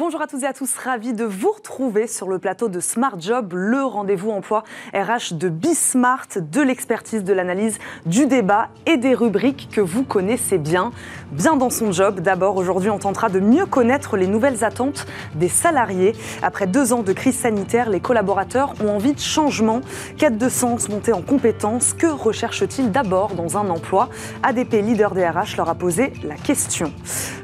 Bonjour à tous et à tous, ravi de vous retrouver sur le plateau de Smart Job, le rendez-vous emploi RH de Bismart, de l'expertise, de l'analyse, du débat et des rubriques que vous connaissez bien. Bien dans son job, d'abord aujourd'hui on tentera de mieux connaître les nouvelles attentes des salariés. Après deux ans de crise sanitaire, les collaborateurs ont envie de changement, quête de sens, montée en compétences. Que recherchent-ils d'abord dans un emploi? ADP, leader des RH, leur a posé la question.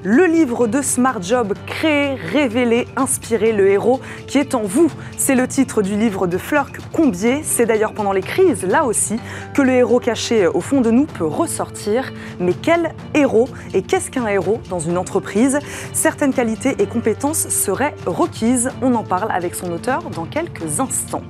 Le livre de Smart Job créé, révéler, inspirer le héros qui est en vous. C'est le titre du livre de Fleur Combier. C'est d'ailleurs pendant les crises, là aussi, que le héros caché au fond de nous peut ressortir. Mais quel héros et qu'est-ce qu'un héros dans une entreprise? Certaines qualités et compétences seraient requises. On en parle avec son auteur dans quelques instants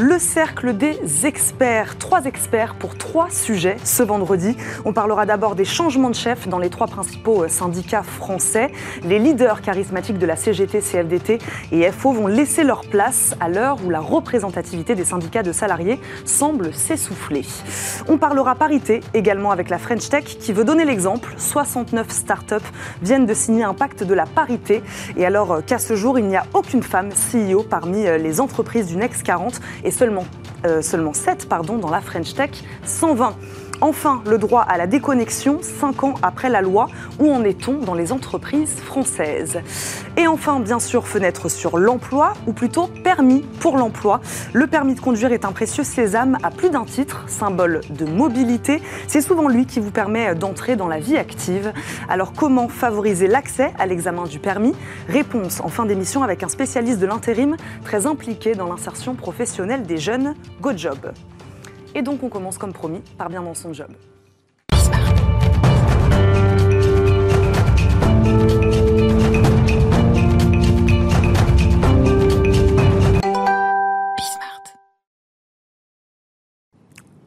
le cercle des experts. Trois experts pour trois sujets ce vendredi. On parlera d'abord des changements de chef dans les trois principaux euh, syndicats français. Les leaders charismatiques de la CGT, CFDT et FO vont laisser leur place à l'heure où la représentativité des syndicats de salariés semble s'essouffler. On parlera parité également avec la French Tech qui veut donner l'exemple. 69 startups viennent de signer un pacte de la parité. Et alors euh, qu'à ce jour, il n'y a aucune femme CEO parmi euh, les entreprises du Next 40 et seulement, euh, seulement 7 pardon, dans la French Tech, 120 Enfin, le droit à la déconnexion, 5 ans après la loi. Où en est-on dans les entreprises françaises? Et enfin, bien sûr, fenêtre sur l'emploi, ou plutôt permis pour l'emploi. Le permis de conduire est un précieux sésame à plus d'un titre, symbole de mobilité. C'est souvent lui qui vous permet d'entrer dans la vie active. Alors comment favoriser l'accès à l'examen du permis? Réponse en fin d'émission avec un spécialiste de l'intérim très impliqué dans l'insertion professionnelle des jeunes, GoJob. Et donc on commence comme promis par bien dans son job.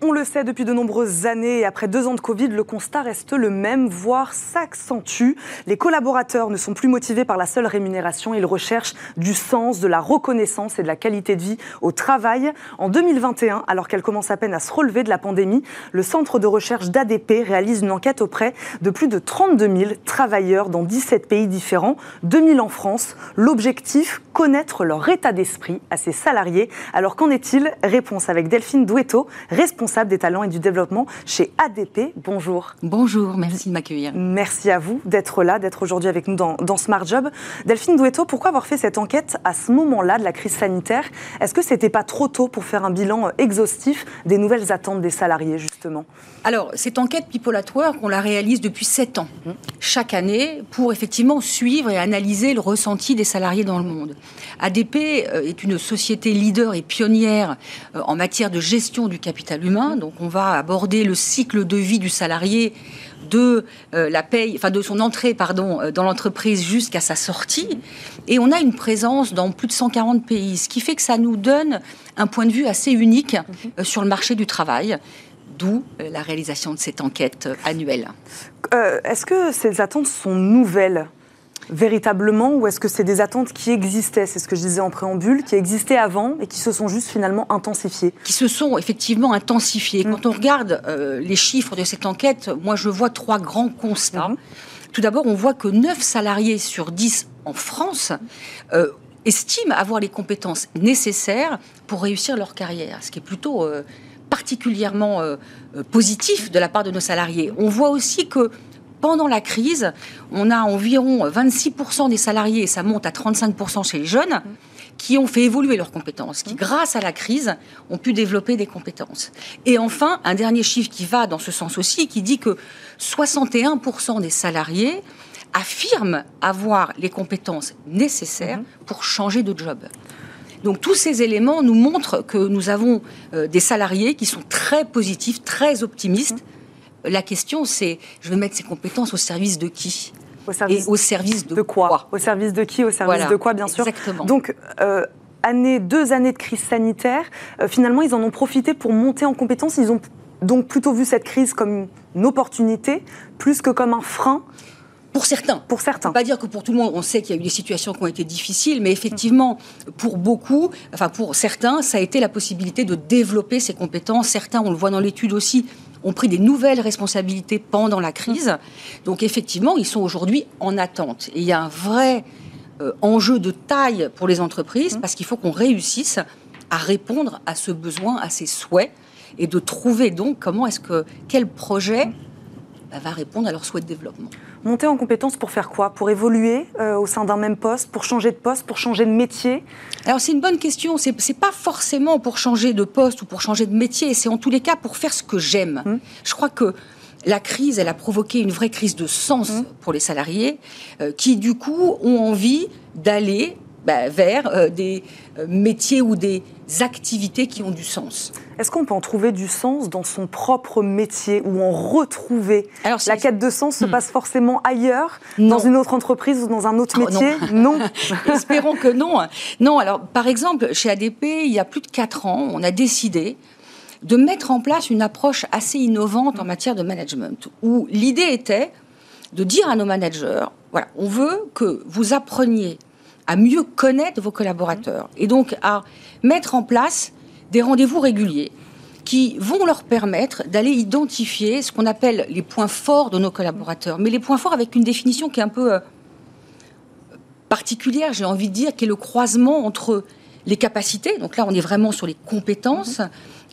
On le sait depuis de nombreuses années et après deux ans de Covid, le constat reste le même, voire s'accentue. Les collaborateurs ne sont plus motivés par la seule rémunération, ils recherchent du sens, de la reconnaissance et de la qualité de vie au travail. En 2021, alors qu'elle commence à peine à se relever de la pandémie, le centre de recherche d'ADP réalise une enquête auprès de plus de 32 000 travailleurs dans 17 pays différents, 2 000 en France. L'objectif, connaître leur état d'esprit à ses salariés. Alors qu'en est-il? Réponse avec Delphine Douetto, responsable des talents et du développement chez ADP. Bonjour. Bonjour, merci de m'accueillir. Merci à vous d'être là, d'être aujourd'hui avec nous dans, Smart Job. Delphine Douetto, pourquoi avoir fait cette enquête à ce moment-là de la crise sanitaire? Est-ce que c'était pas trop tôt pour faire un bilan exhaustif des nouvelles attentes des salariés, justement? Alors, cette enquête People at Work, on la réalise depuis sept ans, mmh. chaque année, pour effectivement suivre et analyser le ressenti des salariés dans le monde. ADP euh, est une société leader et pionnière euh, en matière de gestion du capital humain donc on va aborder le cycle de vie du salarié de euh, la paye, enfin de son entrée pardon dans l'entreprise jusqu'à sa sortie, et on a une présence dans plus de 140 pays, ce qui fait que ça nous donne un point de vue assez unique euh, sur le marché du travail. D'où la réalisation de cette enquête annuelle. Est-ce que ces attentes sont nouvelles véritablement ou est-ce que c'est des attentes qui existaient? C'est ce que je disais en préambule, qui existaient avant et qui se sont juste finalement intensifiées Qui se sont effectivement intensifiées. Quand mm. on regarde euh, les chiffres de cette enquête, moi je vois trois grands constats. Mm-hmm. Tout d'abord, on voit que 9 salariés sur 10 en France euh, estiment avoir les compétences nécessaires pour réussir leur carrière, ce qui est plutôt euh, particulièrement positif de la part de nos salariés. On voit aussi que pendant la crise, on a environ 26% des salariés, et ça monte à 35% chez les jeunes, qui ont fait évoluer leurs compétences, qui, grâce à la crise, ont pu développer des compétences. Et enfin, un dernier chiffre qui va dans ce sens aussi, qui dit que 61% des salariés affirment avoir les compétences nécessaires pour changer de job. Donc tous ces éléments nous montrent que nous avons euh, des salariés qui sont très positifs, très optimistes, la question, c'est, je vais mettre ces compétences au service de qui? Au service, Et au service de, quoi, Au service de qui? Au service de quoi, bien sûr? Exactement. Donc, euh, année, deux années de crise sanitaire, euh, finalement, ils en ont profité pour monter en compétences. Ils ont donc plutôt vu cette crise comme une opportunité, plus que comme un frein pour certains. Pour certains. Pas dire que pour tout le monde, on sait qu'il y a eu des situations qui ont été difficiles, mais effectivement, pour beaucoup, enfin pour certains, ça a été la possibilité de développer ses compétences. Certains, on le voit dans l'étude aussi, ont pris des nouvelles responsabilités pendant la crise. Donc effectivement, ils sont aujourd'hui en attente. Et il y a un vrai enjeu de taille pour les entreprises, mmh. parce qu'il faut qu'on réussisse à répondre à ce besoin, à ces souhaits, et de trouver donc comment est-ce que quel projet bah, va répondre à leurs souhaits de développement. Monter en compétence pour faire quoi? Pour évoluer euh, au sein d'un même poste, pour changer de poste, pour changer de métier? Alors c'est une bonne question. C'est, n'est pas forcément pour changer de poste ou pour changer de métier. C'est en tous les cas pour faire ce que j'aime. Hum. Je crois que la crise, elle a provoqué une vraie crise de sens hum. pour les salariés euh, qui, du coup, ont envie d'aller bah, vers euh, des euh, métiers ou des activités qui ont du sens. Est-ce qu'on peut en trouver du sens dans son propre métier ou en retrouver? Alors, La quête de sens se hmm. passe forcément ailleurs, dans une autre entreprise ou dans un autre ah, métier? Non. Espérons que non. Non, alors par exemple, chez ADP, il y a plus de 4 ans, on a décidé de mettre en place une approche assez innovante en matière de management, où l'idée était de dire à nos managers, voilà, on veut que vous appreniez à mieux connaître vos collaborateurs et donc à mettre en place des rendez-vous réguliers qui vont leur permettre d'aller identifier ce qu'on appelle les points forts de nos collaborateurs. Mais les points forts avec une définition qui est un peu euh, particulière, j'ai envie de dire, qui est le croisement entre les capacités, donc là on est vraiment sur les compétences,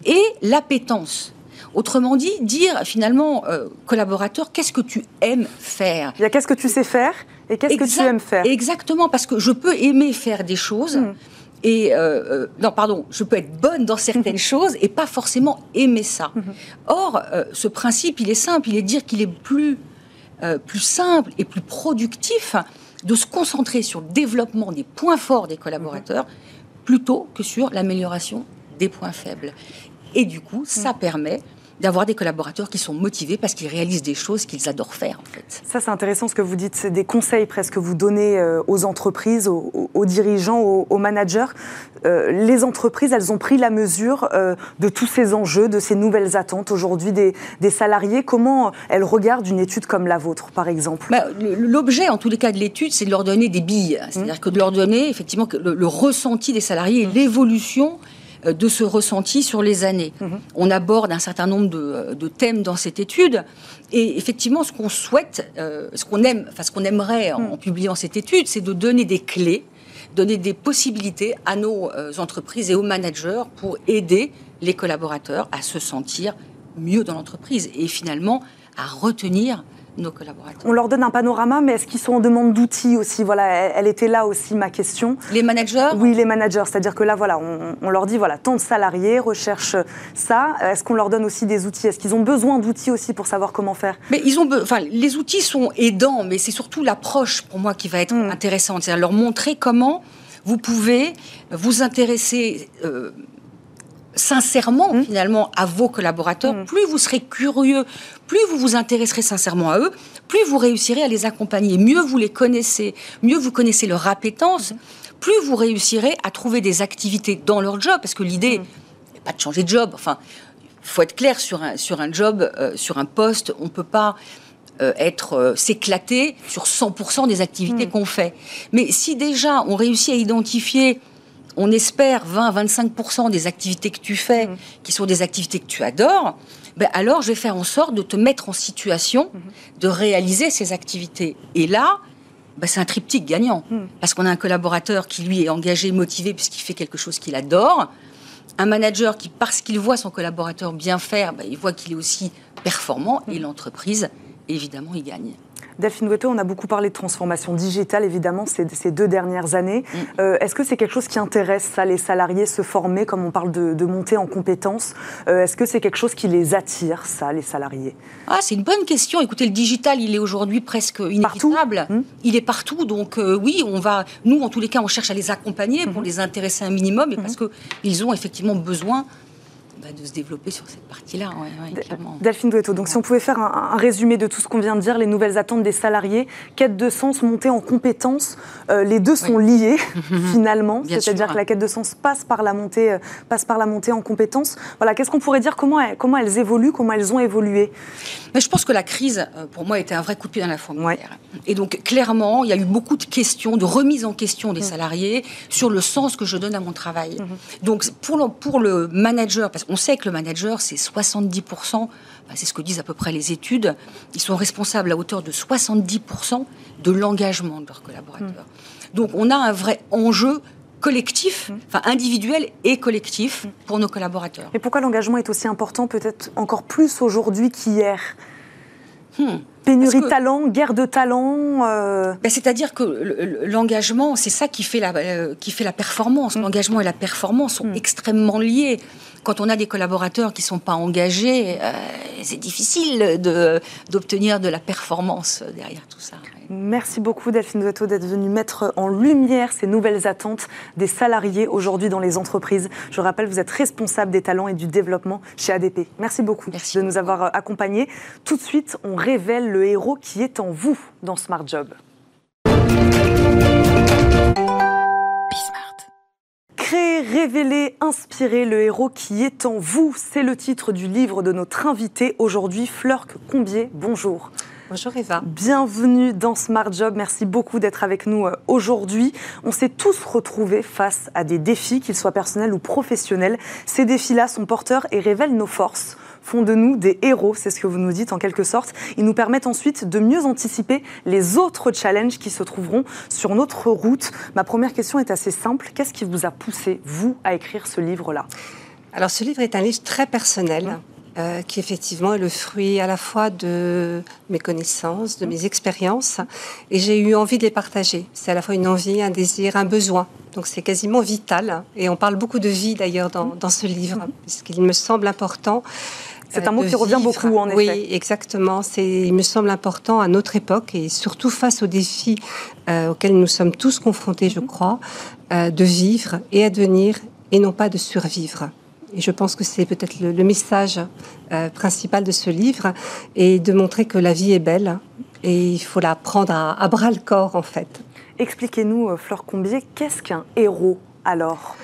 et l'appétence. Autrement dit, dire finalement, euh, collaborateur, qu'est-ce que tu aimes faire? Il y a qu'est-ce que tu sais faire? Et qu'est-ce que tu aimes faire? Exactement, parce que je peux aimer faire des choses. Hmm. Et euh, euh, non, pardon, je peux être bonne dans certaines choses et pas forcément aimer ça. Hmm. Or, ce principe, il est simple. Il est de dire qu'il est plus, plus simple et plus productif de se concentrer sur le développement des points forts des collaborateurs hmm. plutôt que sur l'amélioration des points faibles. Et du coup, ça permet d'avoir des collaborateurs qui sont motivés parce qu'ils réalisent des choses qu'ils adorent faire en fait. Ça c'est intéressant ce que vous dites, c'est des conseils presque que vous donnez euh, aux entreprises, aux, dirigeants, aux, managers. Euh, les entreprises, elles ont pris la mesure euh, de tous ces enjeux, de ces nouvelles attentes aujourd'hui des, salariés. Comment elles regardent une étude comme la vôtre par exemple? Bah, L'objet en tous les cas de l'étude, c'est de leur donner des billes, c'est-à-dire mmh. que de leur donner effectivement le, le ressenti des salariés et mmh. l'évolution de ce ressenti sur les années. Mhm. On aborde un certain nombre de, thèmes dans cette étude, et effectivement, ce qu'on souhaite, euh, ce qu'on aime, enfin ce qu'on aimerait en, mhm. publiant cette étude, c'est de donner des clés, donner des possibilités à nos euh, entreprises et aux managers pour aider les collaborateurs à se sentir mieux dans l'entreprise et finalement à retenir nos collaborateurs. On leur donne un panorama, mais est-ce qu'ils sont en demande d'outils aussi? Voilà, elle, était là aussi ma question. Les managers? Oui, les managers. C'est-à-dire que là, voilà, on, leur dit voilà, tant de salariés recherchent ça. Est-ce qu'on leur donne aussi des outils? Est-ce qu'ils ont besoin d'outils aussi pour savoir comment faire? Mais ils ont, enfin, les outils sont aidants, mais c'est surtout l'approche pour moi qui va être hmm. intéressante. C'est-à-dire leur montrer comment vous pouvez vous intéresser. Euh, sincèrement mmh. finalement à vos collaborateurs, mmh. plus vous serez curieux, plus vous vous intéresserez sincèrement à eux, plus vous réussirez à les accompagner. Mieux vous les connaissez, mieux vous connaissez leur appétence, mmh. plus vous réussirez à trouver des activités dans leur job, parce que l'idée n'est pas de changer de job. Enfin, faut être clair sur un, sur un job, euh, sur un poste, on ne peut pas euh, être euh, s'éclater sur 100% des activités qu'on fait. Mais si déjà on réussit à identifier on espère 20-25% des activités que tu fais, mmh. qui sont des activités que tu adores, ben alors je vais faire en sorte de te mettre en situation mmh. de réaliser ces activités. Et là, ben c'est un triptyque gagnant. Mmh. Parce qu'on a un collaborateur qui, lui, est engagé, motivé, puisqu'il fait quelque chose qu'il adore. Un manager qui, parce qu'il voit son collaborateur bien faire, ben il voit qu'il est aussi performant. Et l'entreprise, évidemment, il gagne. Delphine Ouetto, on a beaucoup parlé de transformation digitale, évidemment, ces, ces deux dernières années. Mm. Euh, est-ce que c'est quelque chose qui intéresse ça, les salariés, se former, comme on parle de, monter en compétences euh, Est-ce que c'est quelque chose qui les attire, ça, les salariés? Ah, C'est une bonne question. Écoutez, le digital, il est aujourd'hui presque inévitable. Mm. Il est partout. Donc, euh, oui, on va. Nous, en tous les cas, on cherche à les accompagner pour mm-hmm. les intéresser un minimum, et parce mm-hmm. qu'ils ont effectivement besoin bah, de se développer sur cette partie-là, Delphine Douetto, donc si on pouvait faire un, résumé de tout ce qu'on vient de dire, les nouvelles attentes des salariés, quête de sens, montée en compétences, euh, les deux sont liés finalement, c'est-à-dire que la quête de sens passe par la montée, euh, passe par la montée en compétences. Voilà, qu'est-ce qu'on pourrait dire comment elles, comment elles évoluent, comment elles ont évolué? Mais je pense que la crise, euh, pour moi, était un vrai coup de pied dans la fourmilière. Et donc clairement, il y a eu beaucoup de questions, de remise en question des mmh. salariés sur le sens que je donne à mon travail. Mmh. Donc pour le, pour le manager, parce on sait que le manager, c'est 70%, c'est ce que disent à peu près les études, ils sont responsables à hauteur de 70% de l'engagement de leurs collaborateurs. Donc on a un vrai enjeu collectif, enfin individuel et collectif pour nos collaborateurs. Et pourquoi l'engagement est aussi important, peut-être encore plus aujourd'hui qu'hier? Hmm. Pénurie de talent, guerre de talent. Euh... Ben, C'est-à-dire que l'engagement, c'est ça qui fait la, euh, qui fait la performance. L'engagement et la performance sont hmm. extrêmement liés quand on a des collaborateurs qui ne sont pas engagés, euh, c'est difficile d'obtenir de, la performance derrière tout ça. Merci beaucoup Delphine Duetto d'être venue mettre en lumière ces nouvelles attentes des salariés aujourd'hui dans les entreprises. Je rappelle, vous êtes responsable des talents et du développement chez ADP. Merci beaucoup de nous avoir accompagnés. Tout de suite, on révèle le héros qui est en vous dans Smart Job. Créer, révéler, inspirer le héros qui est en vous, c'est le titre du livre de notre invité aujourd'hui, Fleur Combier. Bonjour. Bonjour Eva. Bienvenue dans Smart Job. Merci beaucoup d'être avec nous euh, aujourd'hui. On s'est tous retrouvés face à des défis, qu'ils soient personnels ou professionnels. Ces défis-là sont porteurs et révèlent nos forces font de nous des héros, c'est ce que vous nous dites en quelque sorte. Ils nous permettent ensuite de mieux anticiper les autres challenges qui se trouveront sur notre route. Ma première question est assez simple. Qu'est-ce qui vous a poussé, vous, à écrire ce livre-là? Alors ce livre est un livre très personnel. Euh, qui effectivement est le fruit à la fois de mes connaissances, de mes expériences, et j'ai eu envie de les partager. C'est à la fois une envie, un désir, un besoin. Donc c'est quasiment vital, et on parle beaucoup de vie d'ailleurs dans, dans, ce livre, puisqu'il me semble important. C'est un mot qui revient beaucoup, en effet. Oui, exactement. C'est, il me semble important à notre époque et surtout face aux défis euh, auxquels nous sommes tous confrontés, je mm-hmm. crois, euh, de vivre et advenir et non pas de survivre. Et je pense que c'est peut-être le, message euh, principal de ce livre, et de montrer que la vie est belle et il faut la prendre à, à bras le corps en fait. Expliquez-nous, euh, Fleur Combier, qu'est-ce qu'un héros alors?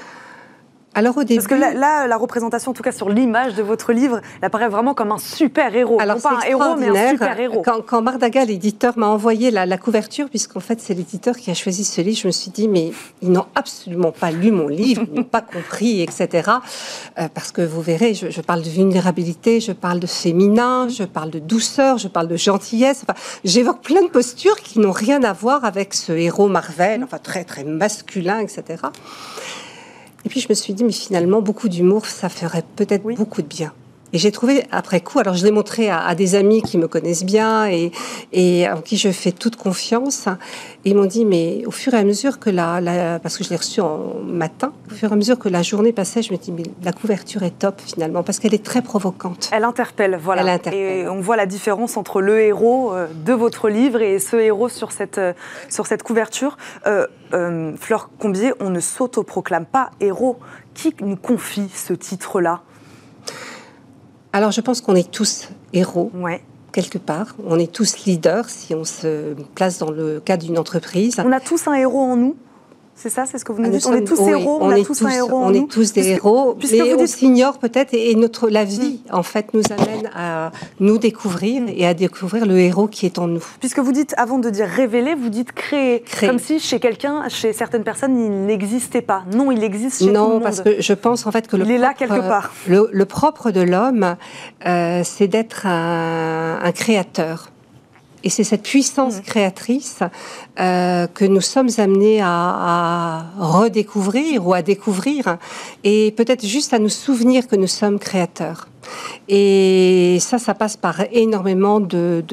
Alors au début, parce que là, la représentation, en tout cas sur l'image de votre livre, elle apparaît vraiment comme un super héros. Alors pas un héros, mais un super héros. Quand, quand Mardaga, l'éditeur, m'a envoyé la, couverture, puisqu'en fait c'est l'éditeur qui a choisi ce livre, je me suis dit mais ils n'ont absolument pas lu mon livre, ils n'ont pas compris, etc. Euh, parce que vous verrez, je, parle de vulnérabilité, je parle de féminin, je parle de douceur, je parle de gentillesse. Enfin, J'évoque plein de postures qui n'ont rien à voir avec ce héros Marvel, enfin très très masculin, etc. Et puis je me suis dit, mais finalement, beaucoup d'humour, ça ferait peut-être beaucoup de bien. Et j'ai trouvé après coup, alors je l'ai montré à, des amis qui me connaissent bien et, et en qui je fais toute confiance. Et ils m'ont dit, mais au fur et à mesure que la, parce que je l'ai reçu en matin, au fur et à mesure que la journée passait, je me dis, mais la couverture est top finalement parce qu'elle est très provocante. Elle interpelle, voilà. Elle interpelle. Et on voit la différence entre le héros euh, de votre livre et ce héros sur cette, euh, sur cette couverture. Euh, Fleur Combier, on ne s'autoproclame pas héros. Qui nous confie ce titre-là? Alors je pense qu'on est tous héros. Quelque part, on est tous leaders si on se place dans le cadre d'une entreprise. On a tous un héros en nous c'est ça, c'est ce que vous nous dites. on est tous héros, on, est tous, un héros. On est tous des héros, mais on s'ignore peut-être et, notre la vie en fait nous amène à nous découvrir et à découvrir le héros qui est en nous. Puisque vous dites avant de dire révéler, vous dites créer, comme si chez quelqu'un, chez certaines personnes, il n'existait pas. Non, il existe chez non, tout le monde. parce que je pense en fait que le il est là quelque part. Le, propre de l'homme, euh, c'est d'être un créateur. Et c'est cette puissance mmh. créatrice euh, que nous sommes amenés à, redécouvrir ou à découvrir, et peut-être juste à nous souvenir que nous sommes créateurs. Et ça, ça passe par énormément de,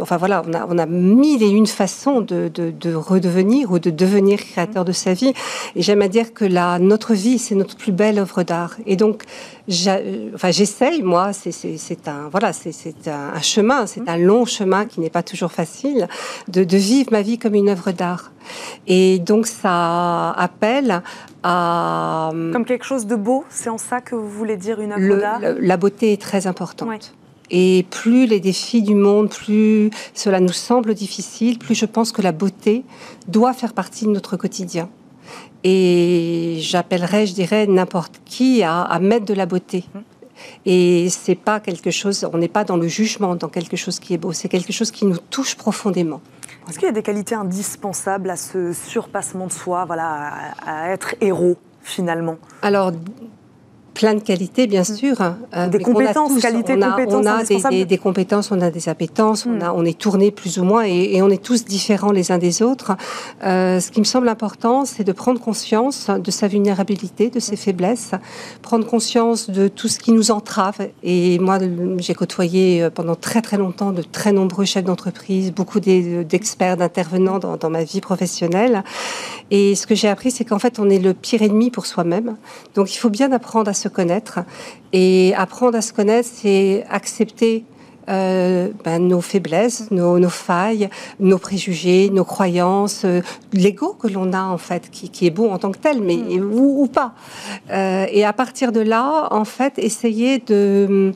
enfin voilà, on a, mille et une façons de, redevenir ou de devenir créateur de sa vie. Et j'aime à dire que la, notre vie, c'est notre plus belle œuvre d'art. Et donc, enfin, j'essaye, moi, c'est un, voilà, c'est un, chemin, c'est un long chemin qui n'est pas toujours facile, de, vivre ma vie comme une œuvre d'art. Et donc, ça appelle à... Comme quelque chose de beau, c'est en ça que vous voulez dire une œuvre d'art La beauté est très importante. Et plus les défis du monde, plus cela nous semble difficile, plus je pense que la beauté doit faire partie de notre quotidien. Et j'appellerais, je dirais, n'importe qui à, mettre de la beauté. Et c'est pas quelque chose, on n'est pas dans le jugement, dans quelque chose qui est beau, c'est quelque chose qui nous touche profondément. Est-ce qu'il y a des qualités indispensables à ce surpassement de soi, voilà, à, être héros finalement? Alors, plein de qualités, bien mm. sûr. Euh, des compétences, qualités, on a, compétences. On a des, compétences, on a des appétences, on, mm. a, on est tourné plus ou moins et, on est tous différents les uns des autres. Euh, ce qui me semble important, c'est de prendre conscience de sa vulnérabilité, de ses faiblesses, prendre conscience de tout ce qui nous entrave. Et moi, j'ai côtoyé euh, pendant très très longtemps de très nombreux chefs d'entreprise, beaucoup d'experts, d'intervenants dans, dans ma vie professionnelle. Et ce que j'ai appris, c'est qu'en fait, on est le pire ennemi pour soi-même. Donc, il faut bien apprendre à se connaître. Et apprendre à se connaître, c'est accepter euh, ben, nos faiblesses, nos, nos, failles, nos préjugés, nos croyances, euh, l'ego que l'on a en fait, qui, qui, est beau en tant que tel, mais mm. ou, ou, pas. Euh, et à partir de là, en fait, essayer de,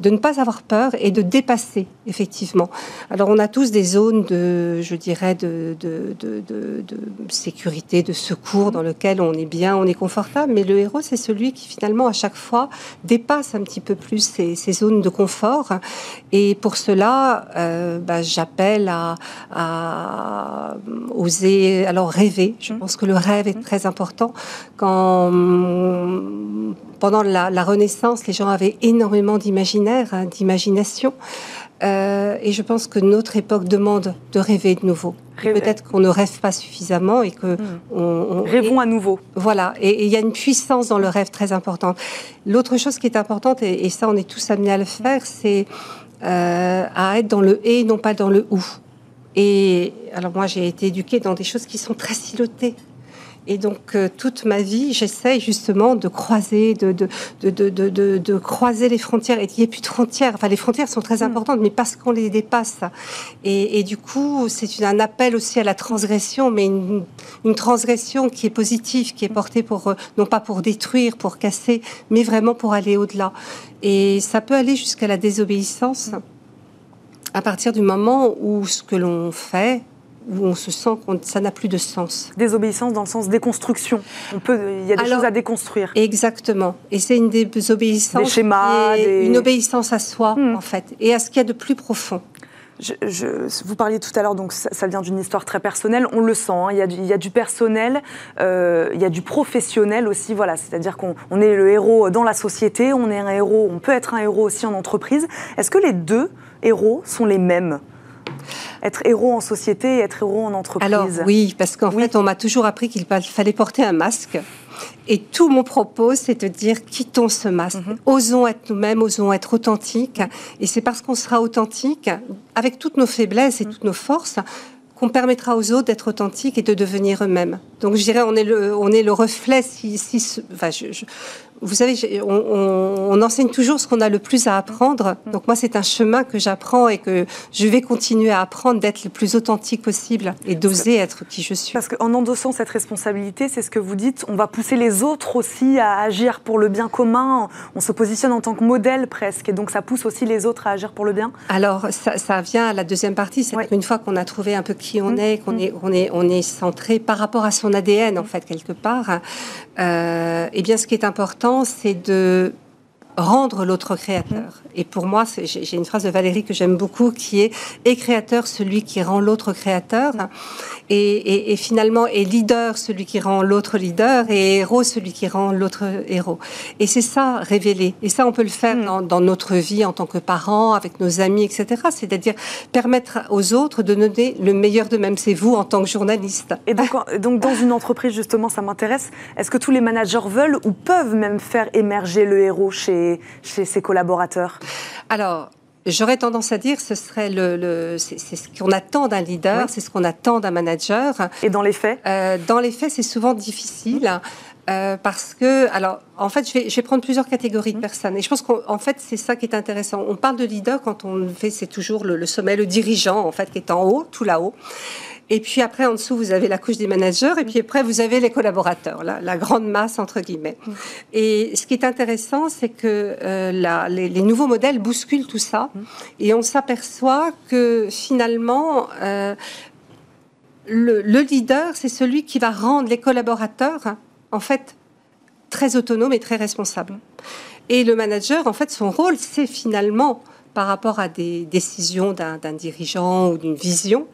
de ne pas avoir peur et de dépasser effectivement. Alors on a tous des zones de, je dirais, de, de, de, de sécurité, de secours dans lesquelles on est bien, on est confortable, mais le héros, c'est celui qui finalement à chaque fois dépasse un petit peu plus ces, ces zones de confort et pour cela, euh, bah, j'appelle à, à, oser, alors rêver. Je mmh. pense que le rêve est mmh. très important. Quand pendant la, la Renaissance, les gens avaient énormément d'imaginaire, hein, d'imagination. Euh, et je pense que notre époque demande de rêver de nouveau. Peut-être qu'on ne rêve pas suffisamment et que mmh. on, rêvons à nouveau. Voilà, et il y a une puissance dans le rêve très importante. L'autre chose qui est importante, et, et, ça on est tous amenés à le faire, c'est euh, à être dans le et, non pas dans le ou. Et alors moi, j'ai été éduquée dans des choses qui sont très silotées. Et donc, euh, toute ma vie, j'essaye justement de croiser, de, de, de, de, de croiser les frontières. Et il n'y a plus de frontières. Enfin, les frontières sont très mm. importantes, mais parce qu'on les dépasse. Et, et du coup, c'est un appel aussi à la transgression, mais une, une, transgression qui est positive, qui est portée pour, euh, non pas pour détruire, pour casser, mais vraiment pour aller au-delà. Et ça peut aller jusqu'à la désobéissance à partir du moment où ce que l'on fait où on se sent que ça n'a plus de sens. Désobéissance dans le sens déconstruction. On peut, il y a des choses à déconstruire. Exactement. Et c'est une désobéissance. Des schémas. Une obéissance à soi, hmm. en fait, et à ce qu'il y a de plus profond. Je, vous parliez tout à l'heure, donc ça, vient d'une histoire très personnelle. On le sent. Hein. il, y a du, il, y a du, personnel, euh, il y a du professionnel aussi. Voilà, c'est-à-dire qu'on est le héros dans la société, on est un héros, on peut être un héros aussi en entreprise. Est-ce que les deux héros sont les mêmes? Être héros en société être héros en entreprise Alors oui, parce qu'en fait, on m'a toujours appris qu'il fallait porter un masque. Et tout mon propos, c'est de dire quittons ce masque, mhm. osons être nous-mêmes, osons être authentiques. Et c'est parce qu'on sera authentique, avec toutes nos faiblesses et mhm. toutes nos forces, qu'on permettra aux autres d'être authentiques et de devenir eux-mêmes. Donc je dirais, on est le, on est le reflet. Si, si enfin, je, vous savez, on, enseigne toujours ce qu'on a le plus à apprendre. Donc moi, c'est un chemin que j'apprends et que je vais continuer à apprendre d'être le plus authentique possible et d'oser être qui je suis. Parce qu'en endossant cette responsabilité, c'est ce que vous dites, on va pousser les autres aussi à agir pour le bien commun. On se positionne en tant que modèle presque, et donc ça pousse aussi les autres à agir pour le bien. Alors ça, vient à la deuxième partie, c'est une fois qu'on a trouvé un peu qui on mmh. est, qu'on mmh. est, on est, on est centré par rapport à son ADN en fait quelque part. Euh, eh bien, ce qui est important, c'est de rendre l'autre créateur. Et pour moi, j'ai une phrase de Valérie que j'aime beaucoup qui est est créateur celui qui rend l'autre créateur, et, finalement est leader celui qui rend l'autre leader, et héros celui qui rend l'autre héros. Et c'est ça révéler. Et ça, on peut le faire mm. dans, notre vie en tant que parents, avec nos amis, etc. C'est-à-dire permettre aux autres de donner le meilleur d'eux-mêmes. C'est vous en tant que journaliste. Et donc, donc dans une entreprise, justement, ça m'intéresse. Est-ce que tous les managers veulent ou peuvent même faire émerger le héros chez chez, ses collaborateurs Alors, J'aurais tendance à dire ce serait le, c'est ce qu'on attend d'un leader, c'est ce qu'on attend d'un manager. Et dans les faits euh, Dans les faits, c'est souvent difficile. Euh, parce que, alors, en fait, je vais, je vais prendre plusieurs catégories de mmh. personnes. Et je pense qu'en fait, c'est ça qui est intéressant. On parle de leader quand on fait, c'est toujours le, le, sommet, le dirigeant, en fait, qui est en haut, tout là-haut. Et puis après, en dessous, vous avez la couche des managers, et puis après, vous avez les collaborateurs, la, la grande masse, entre guillemets. Mm. Et ce qui est intéressant, c'est que euh, la, les, les, nouveaux modèles bousculent tout ça, mm. et on s'aperçoit que finalement, euh, le, le, leader, c'est celui qui va rendre les collaborateurs, en fait, très autonomes et très responsables. Et le manager, en fait, son rôle, c'est finalement par rapport à des décisions d'un dirigeant ou d'une vision,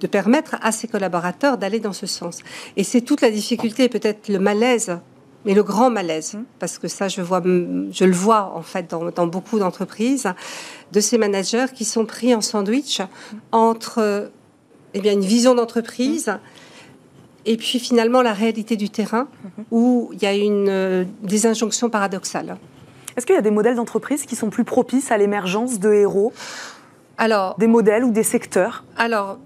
de permettre à ses collaborateurs d'aller dans ce sens. Et c'est toute la difficulté, peut-être le malaise mais le grand malaise, mmh. parce que ça, je, vois, je le vois en fait dans, beaucoup d'entreprises, de ces managers qui sont pris en sandwich entre eh bien, une vision d'entreprise mmh. et puis finalement la réalité du terrain, mmh. où il y a une, euh, des injonctions paradoxales. Est-ce qu'il y a des modèles d'entreprise qui sont plus propices à l'émergence de héros alors, Des modèles ou des secteurs Alors,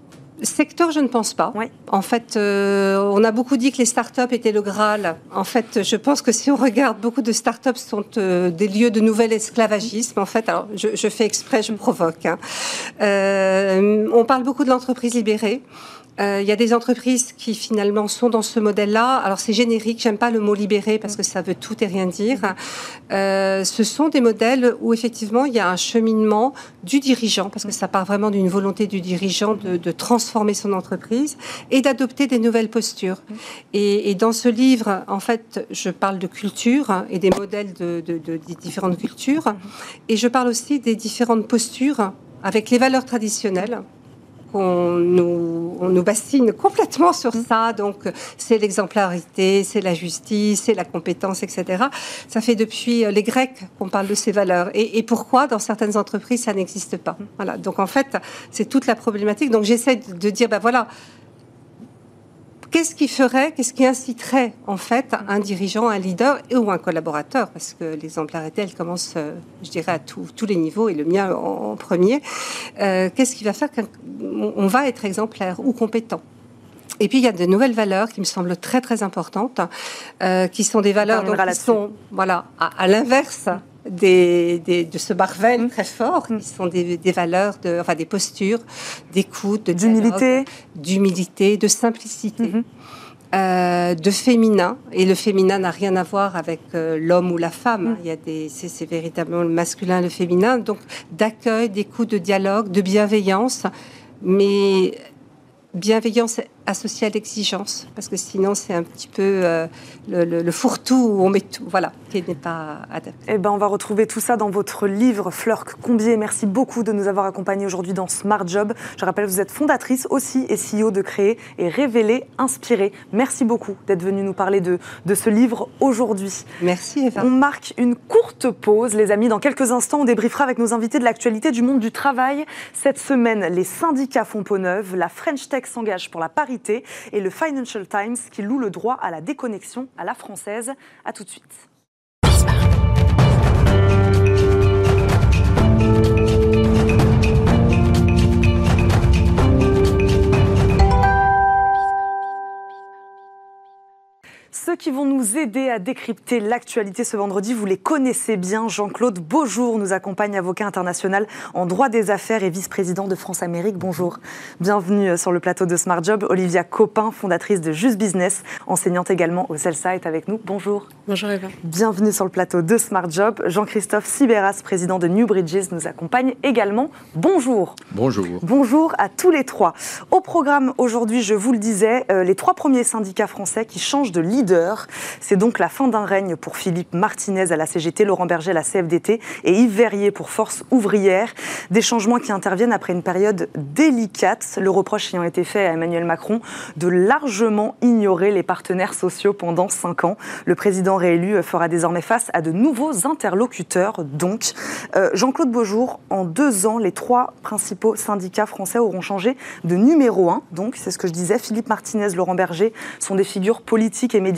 Secteur, je ne pense pas. En fait, euh, on a beaucoup dit que les startups étaient le Graal. En fait, je pense que si on regarde, beaucoup de startups sont euh, des lieux de nouvel esclavagisme. En fait, alors, je, fais exprès, je provoque. Hein. Euh, on parle beaucoup de l'entreprise libérée. Euh, il y a des entreprises qui finalement sont dans ce modèle-là. Alors c'est générique, j'aime pas le mot libéré parce que ça veut tout et rien dire. Euh, ce sont des modèles où effectivement il y a un cheminement du dirigeant parce que ça part vraiment d'une volonté du dirigeant de, transformer son entreprise et d'adopter des nouvelles postures. Et, dans ce livre, en fait, je parle de culture et des modèles de, différentes cultures et je parle aussi des différentes postures avec les valeurs traditionnelles on nous, on nous bassine complètement sur mm. ça. Donc, c'est l'exemplarité, c'est la justice, c'est la compétence, etc. Ça fait depuis euh, les Grecs qu'on parle de ces valeurs. Et, et pourquoi, dans certaines entreprises, ça n'existe pas mm. Voilà. Donc, en fait, c'est toute la problématique. Donc, j'essaie de dire, ben voilà, Qu'est-ce qui ferait, qu'est-ce qui inciterait en fait un dirigeant, un leader ou un collaborateur, parce que l'exemplarité, elle commence, euh, je dirais, à tous les niveaux et le mien en, premier. Euh, qu'est-ce qui va faire qu'on va être exemplaire ou compétent? Et puis il y a de nouvelles valeurs qui me semblent très très importantes, euh, qui sont des valeurs qui sont voilà à l'inverse des, de ce barvel mmh. très fort, qui sont des, valeurs, de, enfin des postures, d'écoute, d'humilité, d'humilité, de simplicité. Mmh. Euh, de féminin et le féminin n'a rien à voir avec euh, l'homme ou la femme. Il y a des, c'est, véritablement le masculin, le féminin. Donc d'accueil, d'écoute, de dialogue, de bienveillance, mais bienveillance associé à l'exigence, parce que sinon c'est un petit peu euh, le, fourre-tout où on met tout, voilà, qui n'est pas adapté. Eh ben, on va retrouver tout ça dans votre livre Fleur Combier. Merci beaucoup de nous avoir accompagnés aujourd'hui dans Smart Job. Je rappelle, vous êtes fondatrice aussi et CEO de Créer et Révéler, Inspirer. Merci beaucoup d'être venue nous parler de, de ce livre aujourd'hui. Merci Eva. On marque une courte pause, les amis. Dans quelques instants, on débriefera avec nos invités de l'actualité du monde du travail. Cette semaine, les syndicats font peau neuve, la French Tech s'engage pour la Paris et le Financial Times qui loue le droit à la déconnexion à la française. A tout de suite. Ceux qui vont nous aider à décrypter l'actualité ce vendredi, vous les connaissez bien. Jean-Claude Beaujour nous accompagne, avocat international en droit des affaires et vice-président de France Amérique. Bonjour. Bienvenue sur le plateau de Smart Job. Olivia Copin, fondatrice de Just Business, enseignante également au Cellsite avec nous. Bonjour. Bonjour Eva. Bienvenue sur le plateau de Smart Job. Jean-Christophe Sibéras, président de New Bridges, nous accompagne également. Bonjour. Bonjour. Bonjour à tous les trois. Au programme aujourd'hui, je vous le disais, euh, les trois premiers syndicats français qui changent de leader c'est donc la fin d'un règne pour Philippe Martinez à la CGT, Laurent Berger à la CFDT et Yves Verrier pour Force ouvrière. Des changements qui interviennent après une période délicate, le reproche ayant été fait à Emmanuel Macron de largement ignorer les partenaires sociaux pendant cinq ans. Le président réélu fera désormais face à de nouveaux interlocuteurs. Donc, euh, Jean-Claude Beaujour, en deux ans, les trois principaux syndicats français auront changé de numéro un. Donc, c'est ce que je disais, Philippe Martinez, Laurent Berger sont des figures politiques et médiatiques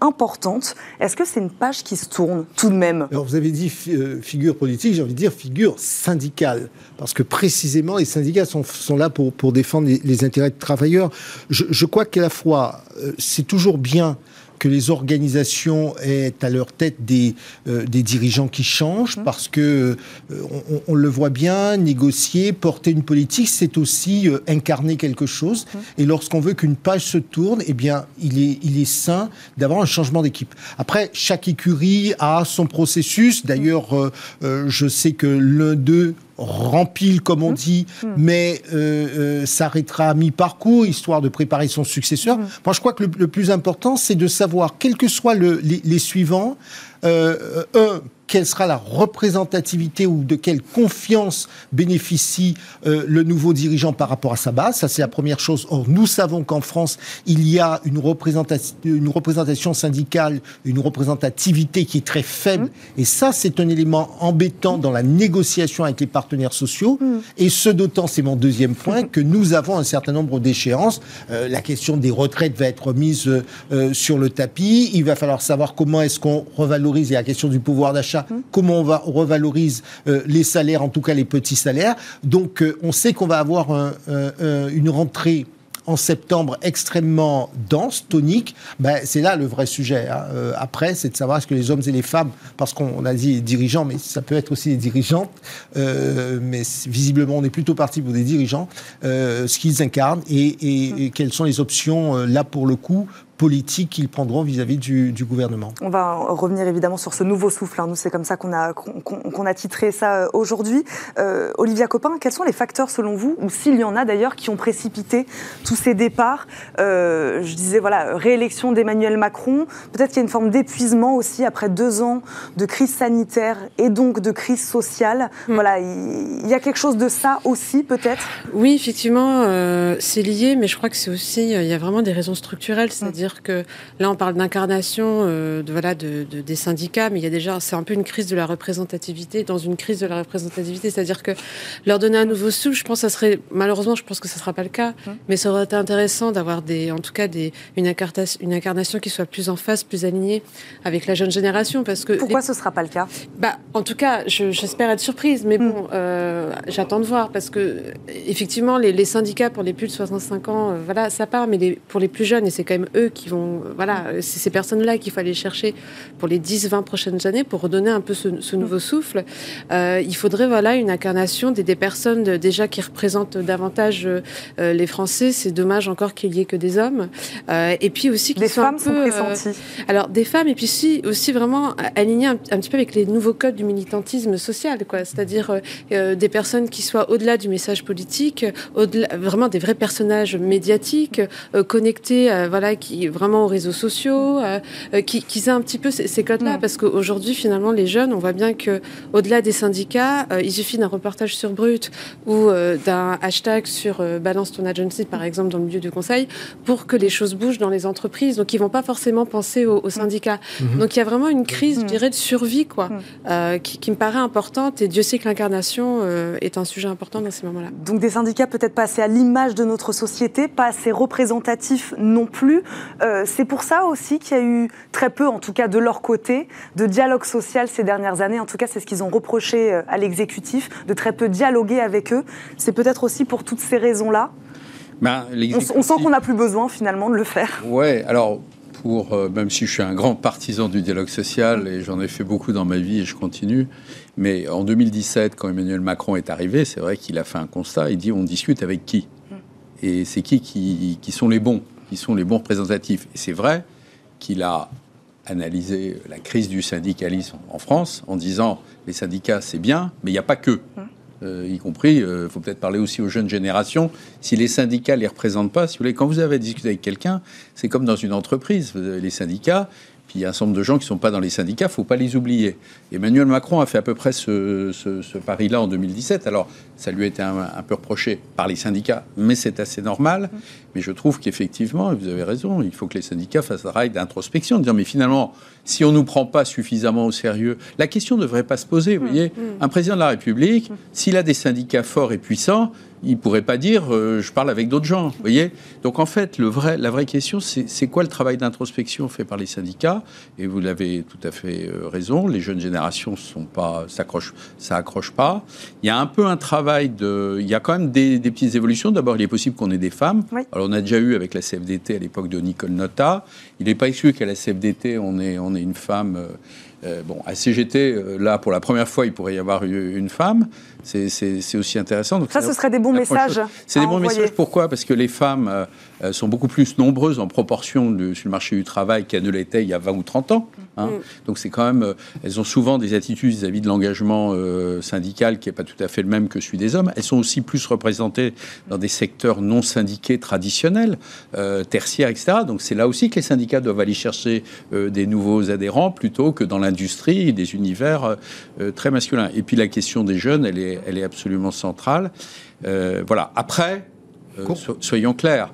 importante. Est-ce que c'est une page qui se tourne tout de même? Alors vous avez dit euh, figure politique, j'ai envie de dire figure syndicale, parce que précisément les syndicats sont, là pour, défendre les, intérêts de travailleurs. Je, je crois qu'à la fois, euh, c'est toujours bien que les organisations aient à leur tête des, euh, des dirigeants qui changent, mmh. parce que euh, on, le voit bien, négocier, porter une politique, c'est aussi euh, incarner quelque chose. Mmh. Et lorsqu'on veut qu'une page se tourne, eh bien, il est, il est sain d'avoir un changement d'équipe. Après, chaque écurie a son processus. D'ailleurs, je sais que l'un d'eux rempile, comme on mmh. dit, mmh. mais euh, euh, s'arrêtera à mi-parcours, histoire de préparer son successeur. Mmh. Moi, je crois que le, plus important, c'est de savoir, quels que soient les, suivants, euh, un, quelle sera la représentativité ou de quelle confiance bénéficie euh, le nouveau dirigeant par rapport à sa base. Ça, c'est la première chose. Or, nous savons qu'en France, il y a une représentation, une représentation syndicale, une représentativité qui est très faible. Mmh. Et ça, c'est un élément embêtant dans la négociation avec les partenaires sociaux. Mmh. Et ce d'autant, c'est mon deuxième point, que nous avons un certain nombre d'échéances. Euh, la question des retraites va être mise euh, sur le tapis. Il va falloir savoir comment est-ce qu'on revalorise. A la question du pouvoir d'achat Hum. comment on, va, revalorise euh, les salaires, en tout cas les petits salaires. Donc euh, on sait qu'on va avoir une rentrée en septembre extrêmement dense, tonique, ben, c'est là le vrai sujet. Hein. Euh, après, c'est de savoir est-ce que les hommes et les femmes, parce qu'on a dit dirigeants, mais ça peut être aussi des dirigeantes, mais visiblement on est plutôt parti pour des dirigeants, ce qu'ils incarnent et, et, quelles sont les options là pour le coup politique qu'ils prendront vis-à-vis du, gouvernement. On va revenir évidemment sur ce nouveau souffle. Hein. Nous, c'est comme ça qu'on a, qu'on, a titré ça euh, aujourd'hui. Euh, Olivia Copin, quels sont les facteurs selon vous, ou s'il y en a d'ailleurs, qui ont précipité tous ces départs? Euh, Je disais, voilà, réélection d'Emmanuel Macron. Peut-être qu'il y a une forme d'épuisement aussi après deux ans de crise sanitaire et donc de crise sociale. Hmm. Voilà, il y, a quelque chose de ça aussi, peut-être? Oui, effectivement, c'est lié, mais je crois que c'est aussi, il y a vraiment des raisons structurelles, c'est-à-dire dire que là, on parle d'incarnation euh, de, voilà, de, des syndicats, mais il y a déjà, c'est un peu une crise de la représentativité, dans une crise de la représentativité, c'est-à-dire que leur donner un nouveau souffle, je pense que ça serait, malheureusement, je pense que ça ne sera pas le cas, mmh. mais ça aurait été intéressant d'avoir des, en tout cas, des, une, incarnation, une incarnation qui soit plus en face, plus alignée avec la jeune génération, parce que. Pourquoi ce ne sera pas le cas? Bah, en tout cas, j'espère être surprise, mais mmh. bon, euh, j'attends de voir, parce que effectivement, les, les, syndicats pour les plus de 65 ans, euh, voilà, ça part, mais les, pour les plus jeunes, et c'est quand même eux qui vont. Voilà, c'est ces personnes-là qu'il faut aller chercher pour les 10-20 prochaines années pour redonner un peu ce, nouveau souffle. Euh, il faudrait voilà, une incarnation des, des personnes déjà qui représentent davantage euh, les Français. C'est dommage encore qu'il y ait que des hommes. Euh, et puis aussi qui femmes sont pressenties. alors, des femmes, et puis aussi, aussi vraiment alignées un, petit peu avec les nouveaux codes du militantisme social, quoi. C'est-à-dire des personnes qui soient au-delà du message politique, au-delà, vraiment des vrais personnages médiatiques, connectés, voilà, qui vraiment aux réseaux sociaux, euh, euh, qui, qui aient un petit peu ces, codes-là, mm. parce qu'aujourd'hui, finalement, les jeunes, on voit bien que au-delà des syndicats, euh, il suffit d'un reportage sur Brut ou d'un hashtag sur Balance ton agency, par exemple, dans le milieu du conseil, pour que les choses bougent dans les entreprises. Donc, ils vont pas forcément penser aux, syndicats. Mm-hmm. Donc, il y a vraiment une crise, je dirais, de survie, quoi, qui, qui, me paraît importante. Et Dieu sait que l'incarnation est un sujet important dans ces moments-là. Donc, des syndicats peut-être pas assez à l'image de notre société, pas assez représentatifs non plus. Euh, c'est pour ça aussi qu'il y a eu très peu, en tout cas de leur côté, de dialogue social ces dernières années. En tout cas, c'est ce qu'ils ont reproché euh, à l'exécutif, de très peu dialoguer avec eux. C'est peut-être aussi pour toutes ces raisons-là. Ben, on, sent qu'on n'a plus besoin finalement de le faire. Ouais, alors pour, euh, même si je suis un grand partisan du dialogue social et j'en ai fait beaucoup dans ma vie et je continue, mais en 2017, quand Emmanuel Macron est arrivé, c'est vrai qu'il a fait un constat. Il dit on discute avec qui? Mm. Et c'est qui, qui sont les bons? Qui sont les bons représentatifs. Et c'est vrai qu'il a analysé la crise du syndicalisme en France en disant les syndicats c'est bien, mais il n'y a pas que. Hum. Euh, y compris, il euh, faut peut-être parler aussi aux jeunes générations. Si les syndicats ne les représentent pas, si vous voulez, quand vous avez discuté avec quelqu'un, c'est comme dans une entreprise. Les syndicats, puis il y a un certain nombre de gens qui ne sont pas dans les syndicats, il ne faut pas les oublier. Emmanuel Macron a fait à peu près ce, ce, pari-là en 2017. Alors, ça lui a été un, peu reproché par les syndicats, mais c'est assez normal. Mais je trouve qu'effectivement, vous avez raison, il faut que les syndicats fassent un travail d'introspection, de dire, mais finalement, si on ne nous prend pas suffisamment au sérieux, la question ne devrait pas se poser. Vous voyez, un président de la République, s'il a des syndicats forts et puissants, il pourrait pas dire euh, je parle avec d'autres gens. Vous voyez Donc en fait, le vrai, la vraie question, c'est quoi le travail d'introspection fait par les syndicats? Et vous l'avez tout à fait euh, raison. Les jeunes générations sont pas s'accrochent, ça accroche pas. Il y a un peu un travail de. Il y a quand même des, petites évolutions. D'abord, il est possible qu'on ait des femmes. Alors on a déjà eu avec la CFDT à l'époque de Nicole Nota. Il n'est pas exclu qu'à la CFDT on ait on ait une femme. Euh, bon, à CGT, là, pour la première fois, il pourrait y avoir une femme. C'est aussi intéressant. Donc, ça, ce serait des bons messages. C'est des bons messages. Pourquoi? Parce que les femmes euh, euh, sont beaucoup plus nombreuses en proportion sur le marché du travail qu'elles ne l'étaient il y a 20 ou 30 ans. Hein. Mm. Donc c'est quand même, euh, elles ont souvent des attitudes vis-à-vis de l'engagement syndical qui n'est pas tout à fait le même que celui des hommes. Elles sont aussi plus représentées dans des secteurs non syndiqués traditionnels, tertiaires, etc. Donc c'est là aussi que les syndicats doivent aller chercher des nouveaux adhérents plutôt que dans l'industrie l'industrie, des univers très masculins. Et puis la question des jeunes, elle est, elle est absolument centrale. voilà. Après, soyons clairs,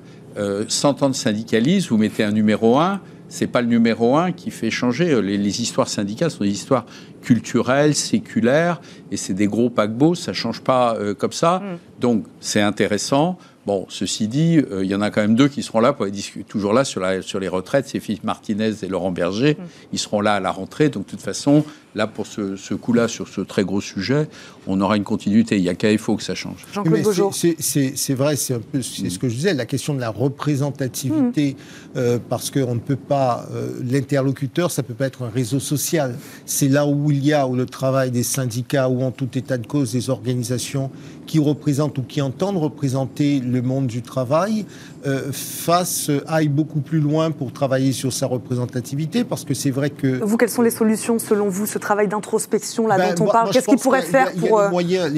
100 ans de syndicalisme, vous mettez un numéro 1, c'est pas le numéro un qui fait changer. Les, histoires syndicales sont des histoires culturelles, séculaires, et c'est des gros paquebots, ça change pas comme ça. Mm. Donc c'est intéressant. Bon, ceci dit, euh, il y en a quand même deux qui seront là pour discuter, toujours là sur, la, sur les retraites, c'est Philippe Martinez et Laurent Berger. Mm. Ils seront là à la rentrée. Donc, de toute façon, là, pour ce, ce coup-là, sur ce très gros sujet, on aura une continuité. Il n'y a qu'à faut que ça change. C'est vrai, c'est un peu ce que je disais, la question de la représentativité, mm. euh, parce qu'on ne peut pas, euh, l'interlocuteur, ça ne peut pas être un réseau social. C'est là où il y a, où le travail des syndicats, ou en tout état de cause des organisations qui représentent ou qui entendent représenter le monde du travail euh, fasse, aille beaucoup plus loin pour travailler sur sa représentativité, parce que c'est vrai que... Vous, quelles sont les solutions selon vous, ce travail d'introspection là ben, dont on parle Qu'est-ce qu'il pourrait faire pour, euh,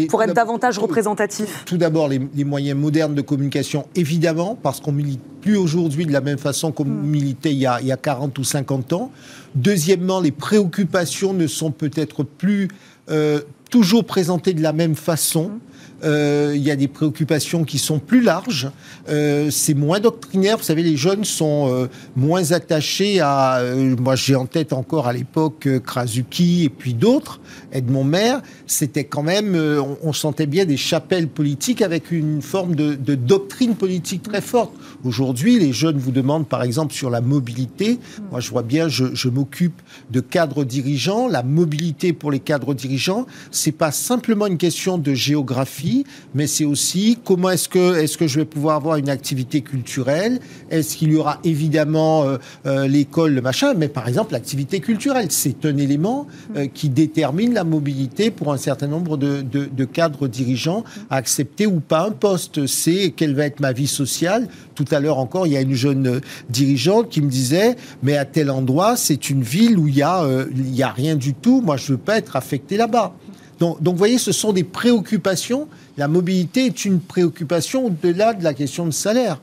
pour être davantage représentatif? Tout d'abord, les, moyens modernes de communication, évidemment, parce qu'on milite plus aujourd'hui de la même façon qu'on hmm. militait il y, a, il y, a, 40 ou 50 ans. Deuxièmement, les préoccupations ne sont peut-être plus euh, toujours présentées de la même façon. Hmm. Euh, il y a des préoccupations qui sont plus larges. Euh, c'est moins doctrinaire. Vous savez, les jeunes sont euh, moins attachés à. moi, j'ai en tête encore à l'époque Krasuki et puis d'autres. Edmond Maire, c'était quand même. On, sentait bien des chapelles politiques avec une forme de, doctrine politique très forte. Aujourd'hui, les jeunes vous demandent, par exemple, sur la mobilité. Moi, je vois bien, je, m'occupe de cadres dirigeants. La mobilité pour les cadres dirigeants, c'est pas simplement une question de géographie mais c'est aussi comment est-ce que, est que je vais pouvoir avoir une activité culturelle? Est-ce qu'il y aura évidemment euh, euh, l'école, le machin, mais par exemple l'activité culturelle, c'est un élément euh, qui détermine la mobilité pour un certain nombre de, cadres dirigeants à accepter ou pas un poste. C'est quelle va être ma vie sociale. À l'heure encore, il y a une jeune dirigeante qui me disait, mais à tel endroit, c'est une ville où il y a, y a rien du tout. Moi, je veux pas être affecté là-bas. Donc, vous voyez, ce sont des préoccupations la mobilité est une préoccupation au-delà de la question de salaire.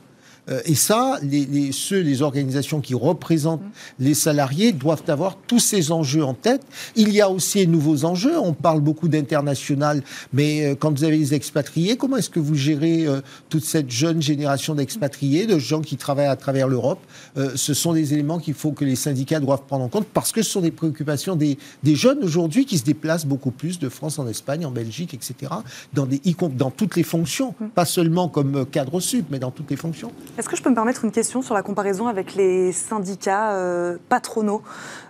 Euh, et ça, les, ceux, les organisations qui représentent les salariés doivent avoir tous ces enjeux en tête. Il y a aussi les nouveaux enjeux. On parle beaucoup d'international, mais euh, quand vous avez les expatriés, comment est-ce que vous gérez euh, toute cette jeune génération d'expatriés, de gens qui travaillent à travers l'Europe? Ce sont des éléments qu'il faut que les syndicats doivent prendre en compte parce que ce sont des préoccupations des, des jeunes aujourd'hui qui se déplacent beaucoup plus de France en Espagne, en Belgique, etc., dans, des, dans toutes les fonctions, pas seulement comme cadre sup, mais dans toutes les fonctions. Est-ce que je peux me permettre une question sur la comparaison avec les syndicats euh, patronaux?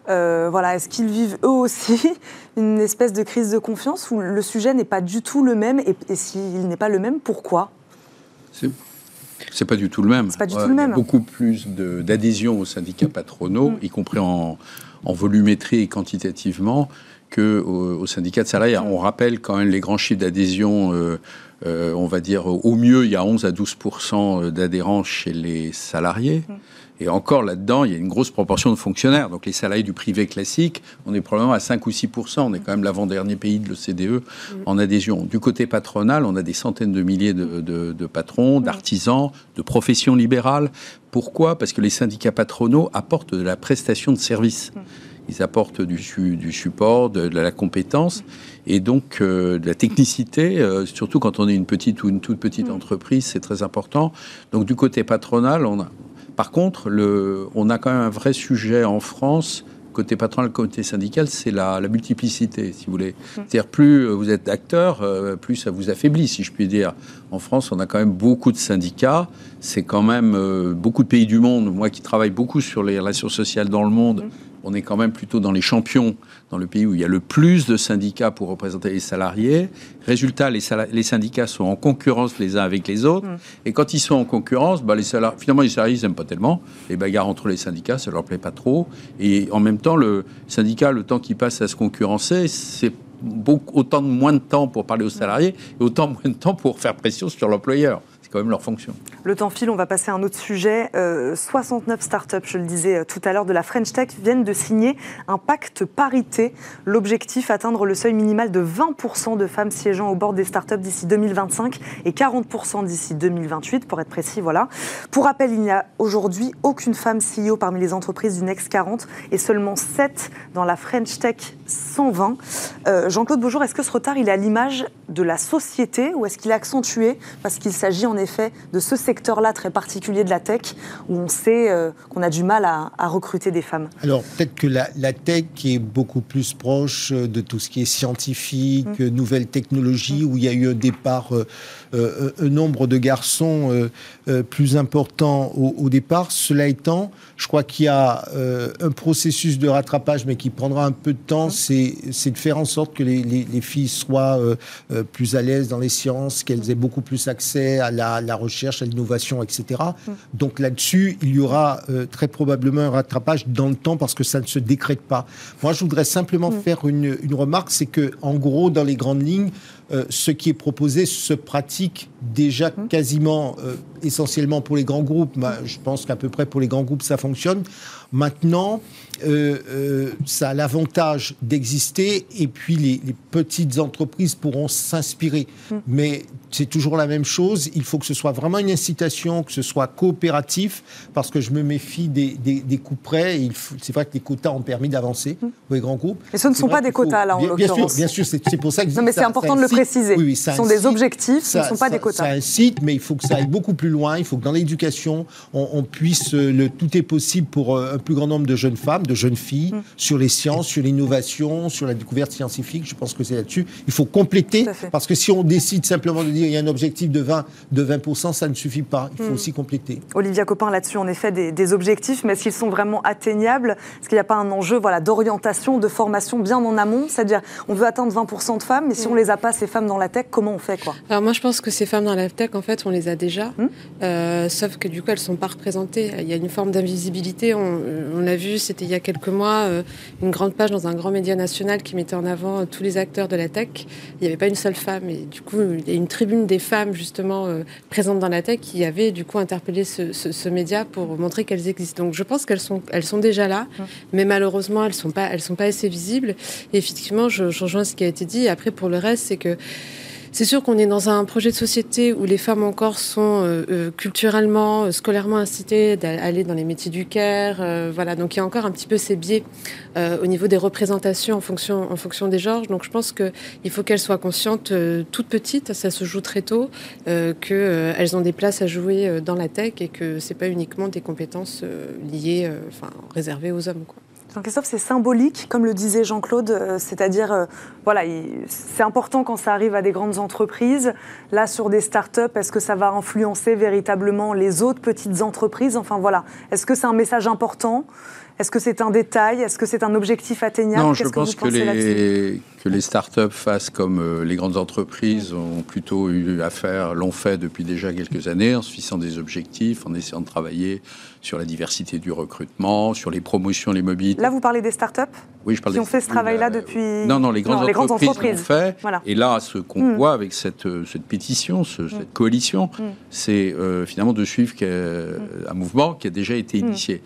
Euh, Voilà, est-ce qu'ils vivent eux aussi une espèce de crise de confiance où le sujet n'est pas du tout le même et, s'il n'est pas le même, pourquoi? C'est pas du tout le même. Pas du tout le même. Il y a beaucoup plus d'adhésion aux syndicats patronaux, mm. y compris en, volumétrie et quantitativement, que aux, syndicats de salariés. Mm. On rappelle quand même les grands chiffres d'adhésion. Euh, euh, on va dire au mieux, il y a 11 à 12 d'adhérents chez les salariés. Mmh. Et encore là-dedans, il y a une grosse proportion de fonctionnaires. Donc les salariés du privé classique, on est probablement à 5 ou 6% On est quand même l'avant-dernier pays de l'OCDE mmh. en adhésion. Du côté patronal, on a des centaines de milliers de, patrons, mmh. d'artisans, de professions libérales. Pourquoi? Parce que les syndicats patronaux apportent de la prestation de services ils apportent du, du support, de, la compétence et donc euh, de la technicité, euh, surtout quand on est une petite ou une toute petite mm. entreprise, c'est très important. Donc du côté patronal, on a... Par contre, le, on a quand même un vrai sujet en France côté patronal, côté syndical, c'est la, multiplicité, si vous voulez. Mm. C'est-à-dire, plus vous êtes acteur, euh, plus ça vous affaiblit, si je puis dire. En France, on a quand même beaucoup de syndicats. C'est quand même beaucoup de pays du monde. Moi qui travaille beaucoup sur les relations sociales dans le monde, mm on est quand même plutôt dans les champions, dans le pays où il y a le plus de syndicats pour représenter les salariés. Résultat, les, syndicats sont en concurrence les uns avec les autres. Mm. Et quand ils sont en concurrence, bah, les finalement, les salariés n'aiment pas tellement. Les bagarres entre les syndicats, ça leur plaît pas trop. Et en même temps, le syndicat, le temps qu'il passe à se concurrencer, c'est autant de moins de temps pour parler aux salariés et autant moins de temps pour faire pression sur l'employeur quand même leur fonction. Le temps file, on va passer à un autre sujet. 69 euh, startups, je le disais euh, tout à l'heure, de la French Tech viennent de signer un pacte parité. L'objectif, atteindre le seuil minimal de 20% de femmes siégeant au bord des startups d'ici 2025 et 40% d'ici 2028, pour être précis. Voilà. Pour rappel, il n'y a aujourd'hui aucune femme CEO parmi les entreprises du Next 40 et seulement 7 dans la French Tech 120. Euh, Jean-Claude Beaujour, est-ce que ce retard, il est à l'image de la société ou est-ce qu'il est accentué parce qu'il s'agit en effet de ce secteur-là très particulier de la tech où on sait euh, qu'on a du mal à, recruter des femmes Alors peut-être que la, tech est beaucoup plus proche euh, de tout ce qui est scientifique, mmh. nouvelles technologies, où il y a eu un départ, un nombre de garçons plus important au, départ. Cela étant, je crois qu'il y a un processus de rattrapage, mais qui prendra un peu de temps, mmh. c'est de faire en sorte que les, les filles soient euh, plus à l'aise dans les sciences, qu'elles aient beaucoup plus accès à la, recherche, à l'innovation, etc. Mm. Donc là-dessus, il y aura euh, très probablement un rattrapage dans le temps parce que ça ne se décrète pas. Moi, je voudrais simplement mm. faire une, une remarque, c'est que en gros, dans les grandes lignes, euh, ce qui est proposé se pratique déjà mmh. quasiment euh, essentiellement pour les grands groupes. je pense qu'à peu près pour les grands groupes, ça fonctionne. Maintenant, euh, ça a l'avantage d'exister et puis les, petites entreprises pourront s'inspirer. Mmh. Mais c'est toujours la même chose. Il faut que ce soit vraiment une incitation, que ce soit coopératif, parce que je me méfie des, des, coups près. C'est vrai que les quotas ont permis d'avancer mmh. pour les grands groupes. Mais ce ne sont pas des quotas, là, en l'occurrence. Bien sûr, c'est pour ça que... Non, mais c'est important de le oui, ce sont des objectifs, ce ne sont pas des quotas. Un site, mais il faut que ça aille beaucoup plus loin. Il faut que dans l'éducation, on, puisse, euh, le, tout est possible pour euh, un plus grand nombre de jeunes femmes, de jeunes filles, mm. sur les sciences, sur l'innovation, sur la découverte scientifique. Je pense que c'est là-dessus. Il faut compléter, parce que si on décide simplement de dire il y a un objectif de 20, de 20% ça ne suffit pas. Il faut mm. aussi compléter. Olivia Copin, là-dessus, en effet, des, des objectifs, mais est-ce qu'ils sont vraiment atteignables? Est-ce qu'il n'y a pas un enjeu voilà, d'orientation, de formation bien en amont? C'est-à-dire, on veut atteindre 20% de femmes, mais si mm. on ne les a pas, ces femmes dans la tech, comment on fait quoi? Alors moi je pense que ces femmes dans la tech, en fait, on les a déjà, hmm euh, sauf que du coup elles sont pas représentées. Il y a une forme d'invisibilité. On, on l'a vu, c'était il y a quelques mois, euh, une grande page dans un grand média national qui mettait en avant euh, tous les acteurs de la tech. Il n'y avait pas une seule femme et du coup il y a une tribune des femmes justement présentes dans la tech qui avait du coup interpellé ce, média pour montrer qu'elles existent. Donc je pense qu'elles sont, elles sont déjà là, hmm. mais malheureusement elles sont pas, elles sont pas assez visibles. Et effectivement, je, je rejoins ce qui a été dit. après pour le reste, c'est que c'est sûr qu'on est dans un projet de société où les femmes encore sont euh, euh, culturellement, euh, scolairement incitées d'aller dans les métiers du care. voilà, donc il y a encore un petit peu ces biais au niveau des représentations en fonction, des genres. Donc je pense qu'il faut qu'elles soient conscientes toutes petites, ça se joue très tôt, qu'elles ont des places à jouer dans la tech et que c'est pas uniquement des compétences liées, enfin réservées aux hommes. Jean-Christophe, c'est symbolique, comme le disait Jean-Claude, euh, c'est-à-dire, euh, voilà, c'est important quand ça arrive à des grandes entreprises. Là, sur des start-up, est-ce que ça va influencer véritablement les autres petites entreprises? Enfin, voilà, est-ce que c'est un message important? Est-ce que c'est un détail? Est-ce que c'est un objectif atteignable? Non, je pense que, les, que les startups fassent comme euh, les grandes entreprises ont plutôt eu à faire, l'ont fait depuis déjà quelques années, en se fixant des objectifs, en essayant de travailler sur la diversité du recrutement, sur les promotions, les mobilités. Là, vous parlez des startups? Oui, je parle qui ont fait ce travail-là depuis. Non, non, les grandes entreprises, l'ont fait. Et là, ce qu'on hmm. voit avec cette, euh, cette pétition, ce, cette coalition, hmm. c'est euh, finalement de suivre un mouvement qui a déjà été initié.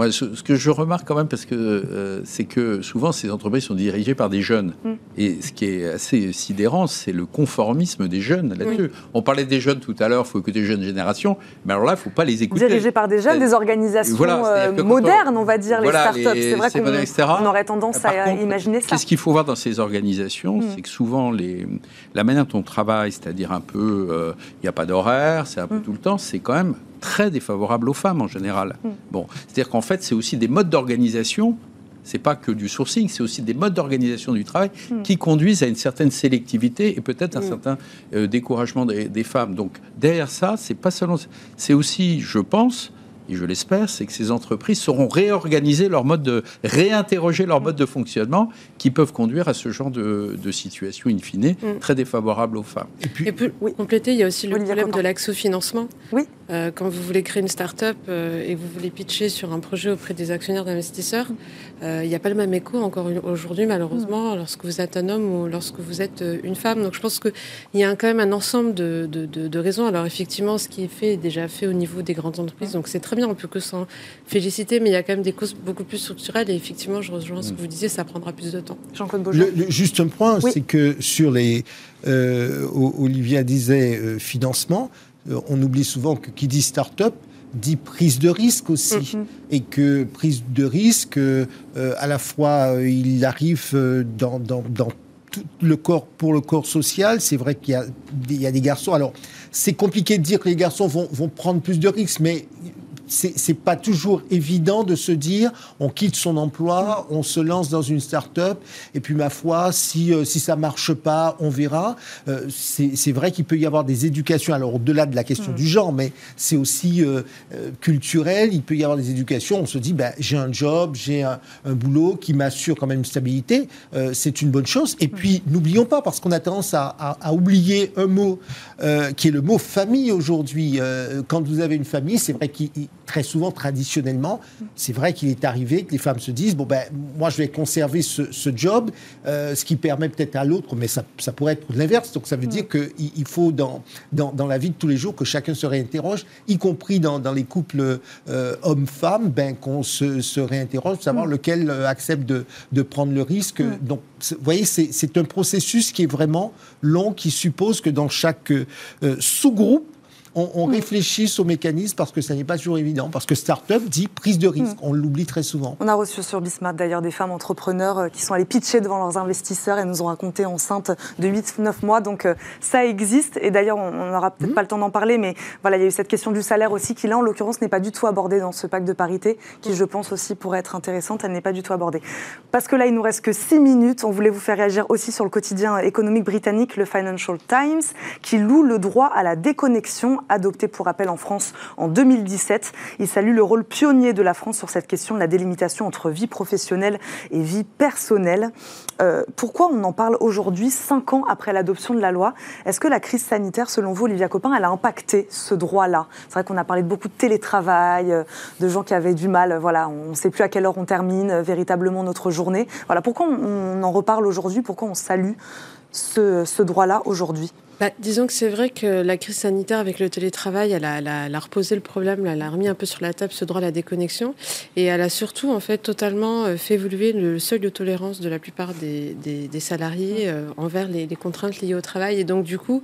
Moi, ce, que je remarque quand même, parce que euh, c'est que souvent ces entreprises sont dirigées par des jeunes. Mm. Et ce qui est assez sidérant, c'est le conformisme des jeunes là-dessus. On parlait des jeunes tout à l'heure, il faut écouter les jeunes générations. Mais alors là, il ne faut pas les écouter. Dirigés par des jeunes, des organisations euh, modernes, on va dire, les startups. C'est vrai qu'on aurait tendance à imaginer ça. Qu'est-ce qu'il faut voir dans ces organisations mm. C'est que souvent, les, la manière dont on travaille, c'est-à-dire un peu, euh, il n'y a pas d'horaire, c'est un peu mm. tout le temps, c'est quand même très défavorable aux femmes en général. Hmm. Bon, c'est-à-dire qu'en fait, c'est aussi des modes d'organisation. C'est pas que du sourcing, c'est aussi des modes d'organisation du travail hmm. qui conduisent à une certaine sélectivité et peut-être un hmm. certain euh, découragement des, des, femmes. Donc derrière ça, c'est pas seulement, c'est aussi, je pense, et je l'espère, c'est que ces entreprises sauront réorganiser leur mode de, réinterroger leur mode de fonctionnement qui peuvent conduire à ce genre de, situation in fine mm. très défavorable aux femmes. Et puis, et compléter, il y a aussi le problème de l'accès au financement. Oui. quand vous voulez créer une start-up et que vous voulez pitcher sur un projet auprès des actionnaires d'investisseurs, il n'y a pas le même écho encore aujourd'hui, malheureusement, lorsque vous êtes un homme ou lorsque vous êtes une femme. Donc je pense qu'il y a quand même un ensemble de, de, de, raisons. Alors effectivement, ce qui est fait est déjà fait au niveau des grandes entreprises, donc c'est très bien, on peut que s'en féliciter, mais il y a quand même des causes beaucoup plus structurelles. Et effectivement, je rejoins ce que vous disiez, ça prendra plus de temps. Jean-Claude Juste un point, c'est que sur les... Euh, Olivia disait euh, financement, euh, on oublie souvent que qui dit start-up, dit prise de risque aussi. Mm-hmm. Et que prise de risque, à la fois, il arrive dans, dans, dans tout le corps, pour le corps social, c'est vrai qu'il y, y, a des garçons. Alors, c'est compliqué de dire que les garçons vont, vont prendre plus de risques, mais c'est pas toujours évident de se dire on quitte son emploi, on se lance dans une start-up et puis ma foi si euh, si ça marche pas, on verra. Euh, c'est vrai qu'il peut y avoir des éducations alors au-delà de la question mm. du genre, mais c'est aussi euh, culturel. Il peut y avoir des éducations. On se dit ben j'ai un job, j'ai un, boulot qui m'assure quand même une stabilité. c'est une bonne chose. Et puis mm. n'oublions pas parce qu'on a tendance à, à, oublier un mot qui est le mot famille aujourd'hui. quand vous avez une famille, c'est vrai qu'il très souvent, traditionnellement, c'est vrai qu'il est arrivé que les femmes se disent bon ben moi je vais conserver ce, job, euh, ce qui permet peut-être à l'autre, mais ça, ça, pourrait être l'inverse. Donc ça veut dire qu'il il faut dans, dans, dans, la vie de tous les jours que chacun se réinterroge, y compris dans, dans les couples euh, hommes-femmes, ben qu'on se, se, réinterroge, pour savoir mm. lequel euh, accepte de, de, prendre le risque. Mm. Donc vous voyez, c'est un processus qui est vraiment long, qui suppose que dans chaque sous-groupe on, mm. réfléchisse aux mécanismes parce que ça n'est pas toujours évident. Parce que start-up dit prise de risque. Mm. On l'oublie très souvent. On a reçu sur Bismarck d'ailleurs des femmes entrepreneurs euh, qui sont allées pitcher devant leurs investisseurs et nous ont raconté enceintes de 8-9 mois. Donc euh, ça existe. Et d'ailleurs, on n'aura peut-être mm. pas le temps d'en parler, mais voilà, il y a eu cette question du salaire aussi qui, là, en l'occurrence, n'est pas du tout abordée dans ce pacte de parité, qui, je pense aussi, pourrait être intéressante. Elle n'est pas du tout abordée. Parce que là, il nous reste que 6 minutes. On voulait vous faire réagir aussi sur le quotidien économique britannique, le Financial Times, qui loue le droit à la déconnexion adopté pour rappel en France en 2017. Il salue le rôle pionnier de la France sur cette question de la délimitation entre vie professionnelle et vie personnelle. Euh, pourquoi on en parle aujourd'hui, cinq ans après l'adoption de la loi? Est-ce que la crise sanitaire, selon vous, Olivia Copin, elle a impacté ce droit-là? C'est vrai qu'on a parlé de beaucoup de télétravail, euh, de gens qui avaient du mal. Voilà, on ne sait plus à quelle heure on termine euh, véritablement notre journée. Voilà, pourquoi on, en reparle aujourd'hui? Pourquoi on salue ce droit-là aujourd'hui? Bah, disons que c'est vrai que la crise sanitaire avec le télétravail, elle a, elle, a, reposé le problème, elle a remis un peu sur la table ce droit à la déconnexion et elle a surtout en fait totalement euh, fait évoluer le seuil de tolérance de la plupart des, des, salariés euh, envers les, les, contraintes liées au travail. Et donc du coup,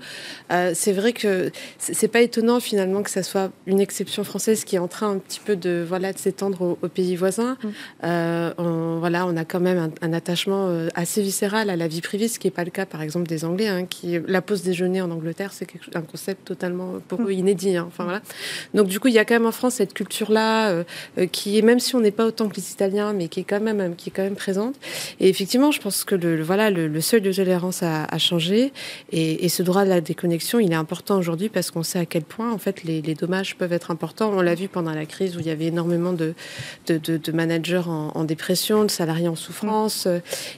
euh, c'est vrai que c'est pas étonnant finalement que ça soit une exception française qui est en train un petit peu de voilà de s'étendre aux, pays voisins. On, voilà, on a quand même un, attachement assez viscéral à la vie privée, ce qui n'est pas le cas par exemple des Anglais, hein, qui la pause des jeux en Angleterre, c'est un concept totalement pour eux inédit. Hein. Enfin, voilà. Donc du coup, il y a quand même en France cette culture-là euh, euh, qui est, même si on n'est pas autant que les Italiens, mais qui est quand même, qui est quand même présente. Et effectivement, je pense que le, voilà, le, seuil de tolérance a, changé et, ce droit de la déconnexion, il est important aujourd'hui parce qu'on sait à quel point en fait les, dommages peuvent être importants. On l'a vu pendant la crise où il y avait énormément de, de, managers en, dépression, de salariés en souffrance,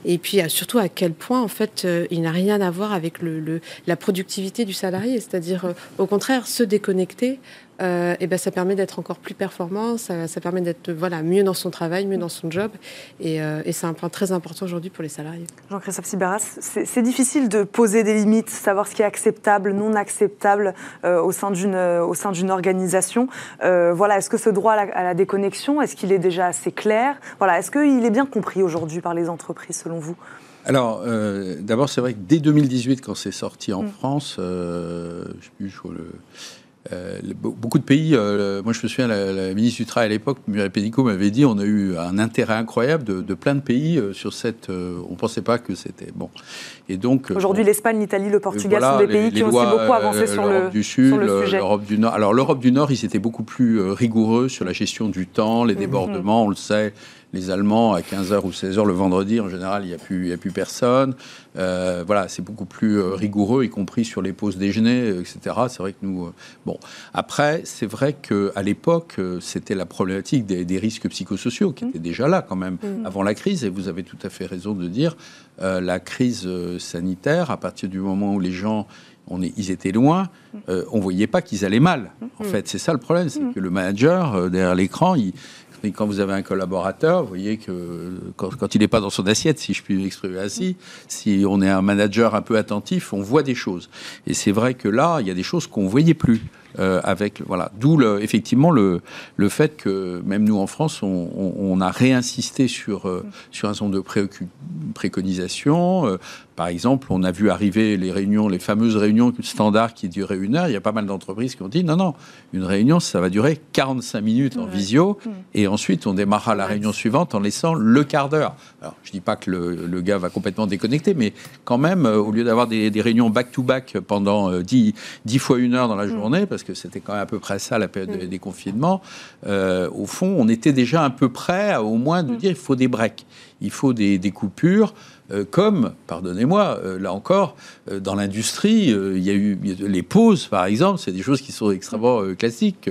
et puis surtout à quel point en fait euh, il n'a rien à voir avec le, la production productivité du salarié, c'est-à-dire euh, au contraire se déconnecter. Euh, et ben ça permet d'être encore plus performant, ça, permet d'être voilà mieux dans son travail, mieux dans son job, et, euh, c'est un point très important aujourd'hui pour les salariés. Jean-Christophe Sibaras, c'est difficile de poser des limites, savoir ce qui est acceptable, non acceptable au sein d'une au sein d'une organisation. voilà, est-ce que ce droit à la, à la déconnexion, est-ce qu'il est déjà assez clair? Voilà, est-ce qu'il est bien compris aujourd'hui par les entreprises selon vous? Alors, euh, d'abord, c'est vrai que dès 2018, quand c'est sorti en mm. France, euh, je sais plus, le, euh, beaucoup de pays, moi je me souviens, la, ministre du Travail à l'époque, Muriel Pénicaud, m'avait dit on a eu un intérêt incroyable de, plein de pays sur cette. on ne pensait pas que c'était. Bon. Et donc. Aujourd'hui, l'Espagne, l'Italie, le Portugal sont des pays qui ont aussi beaucoup avancé sur le, du Sud, L'Europe du Nord. Alors, l'Europe du Nord, ils étaient beaucoup plus rigoureux sur la gestion du temps, les mm-hmm. débordements, on le sait les Allemands, à 15h ou 16h le vendredi, en général, il n'y a, plus, a plus personne. Euh, voilà, c'est beaucoup plus euh, rigoureux, y compris sur les pauses déjeuner, euh, etc. C'est vrai que nous. bon, après, c'est vrai qu'à l'époque, c'était la problématique des, risques psychosociaux qui étaient déjà là quand même mmh. avant la crise. Et vous avez tout à fait raison de dire la crise sanitaire, à partir du moment où les gens on est, ils étaient loin, euh, on voyait pas qu'ils allaient mal. En fait, c'est ça le problème, c'est que le manager euh, derrière l'écran, il, quand vous avez un collaborateur, vous voyez que quand, il n'est pas dans son assiette, si je puis m'exprimer ainsi, si on est un manager un peu attentif, on voit des choses. Et c'est vrai que là, il y a des choses qu'on ne voyait plus. Euh, avec voilà, d'où effectivement le, le fait que même nous en France, on, a réinsisté sur euh, sur un certain nombre de préconisations. Euh, par exemple, on a vu arriver les réunions, les fameuses réunions standards qui duraient une heure. Il y a pas mal d'entreprises qui ont dit non, non, une réunion, ça va durer 45 minutes en visio, mm. et ensuite on démarrera la réunion suivante en laissant le quart d'heure. Alors, je dis pas que le, le, gars va complètement déconnecter, mais quand même, au lieu d'avoir des, des réunions back-to-back pendant 10, 10 fois une heure dans la mm. journée, parce que c'était quand même à peu près ça la période des confinements, euh, au fond, on était déjà un peu prêt à, au moins de mm. dire il faut des breaks, il faut des, coupures. Euh, comme, pardonnez-moi, euh, là encore, dans l'industrie, il y a eu les pauses, par exemple, c'est des choses qui sont extrêmement classiques.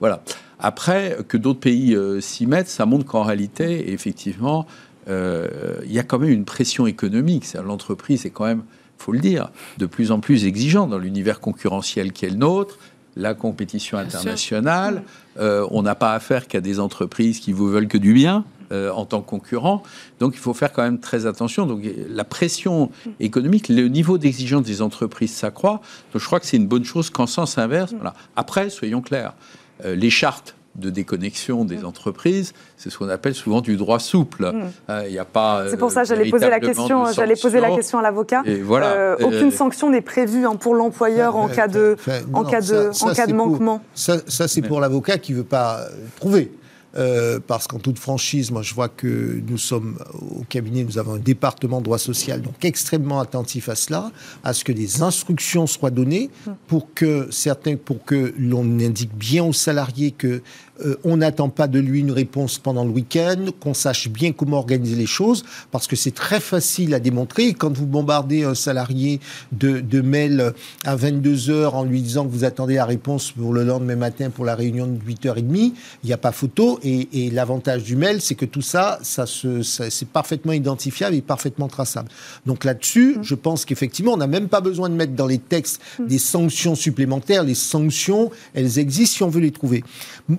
voilà. Après, que d'autres pays s'y mettent, ça montre qu'en réalité, effectivement, il y a quand même une pression économique. L'entreprise est quand même faut le dire, de plus en plus exigeant dans l'univers concurrentiel qui est le nôtre la compétition internationale. Euh, on n'a pas affaire qu'à des entreprises qui vous veulent que du bien. Euh, en tant que concurrent. Donc il faut faire quand même très attention. Donc la pression économique, le niveau d'exigence des entreprises s'accroît. Donc je crois que c'est une bonne chose qu'en sens inverse. Voilà. Après, soyons clairs, euh, les chartes de déconnexion des mm. entreprises, c'est ce qu'on appelle souvent du droit souple. Mm. Euh, il n'y a pas. C'est pour ça que j'allais poser la question. J'allais poser la question à l'avocat. Voilà. Euh, aucune euh, sanction n'est prévue hein, pour l'employeur en cas de, en cas de, en cas de manquement. ça, ça c'est pour l'avocat qui veut pas prouver. Euh, parce qu'en toute franchise, moi je vois que nous sommes au cabinet, nous avons un département droit social, donc extrêmement attentif à cela, à ce que des instructions soient données pour que certains, pour que l'on indique bien aux salariés que euh, on n'attend pas de lui une réponse pendant le week-end, qu'on sache bien comment organiser les choses, parce que c'est très facile à démontrer. Quand vous bombardez un salarié de, de mails à 22 heures en lui disant que vous attendez la réponse pour le lendemain matin pour la réunion de 8h30, il n'y a pas photo. Et, l'avantage du mail, c'est que tout ça, ça, se, c'est parfaitement identifiable et parfaitement traçable. Donc là-dessus, mmh. je pense qu'effectivement, on n'a même pas besoin de mettre dans les textes mmh. des sanctions supplémentaires. Les sanctions, elles existent si on veut les trouver.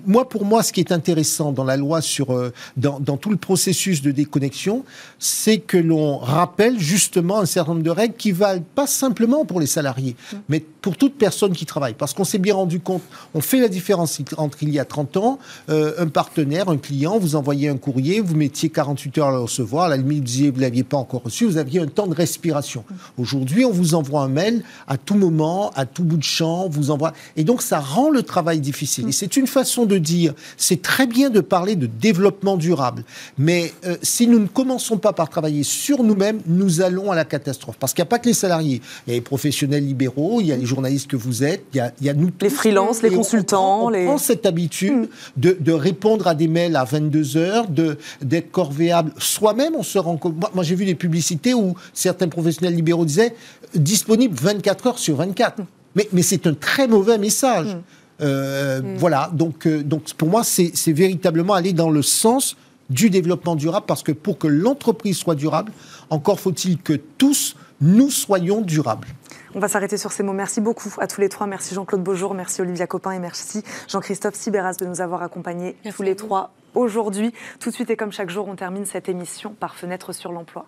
Moi, pour moi, ce qui est intéressant dans la loi sur, euh, dans, dans, tout le processus de déconnexion, c'est que l'on rappelle justement un certain nombre de règles qui valent pas simplement pour les salariés, mais pour toute personne qui travaille. Parce qu'on s'est bien rendu compte, on fait la différence entre il y a 30 ans, euh, un partenaire, un client, vous envoyez un courrier, vous mettiez 48 heures à le recevoir, à la limite, vous disiez vous l'aviez pas encore reçu, vous aviez un temps de respiration. Aujourd'hui, on vous envoie un mail à tout moment, à tout bout de champ, vous envoie. Et donc, ça rend le travail difficile. Et c'est une façon de dire c'est très bien de parler de développement durable, mais euh, si nous ne commençons pas par travailler sur nous-mêmes, nous allons à la catastrophe. Parce qu'il n'y a pas que les salariés, il y a les professionnels libéraux, il y a les journalistes que vous êtes, il y a, nous tous. Les freelances, les consultants. On, les... prend cette habitude mm. de, répondre à des mails à 22 heures, d'être corvéable soi-même. On se rend Moi, j'ai vu des publicités où certains professionnels libéraux disaient disponible 24 heures sur 24. Mm. Mais, mais c'est un très mauvais message. Mm. Euh, mm. Voilà, donc, euh, donc pour moi, c'est véritablement aller dans le sens du développement durable, parce que pour que l'entreprise soit durable, encore faut-il que tous, nous soyons durables. On va s'arrêter sur ces mots. Merci beaucoup à tous les trois. Merci Jean-Claude Beaujour, merci Olivia Copin et merci Jean-Christophe Sibéras de nous avoir accompagnés tous les trois aujourd'hui. Tout de suite et comme chaque jour, on termine cette émission par Fenêtre sur l'emploi.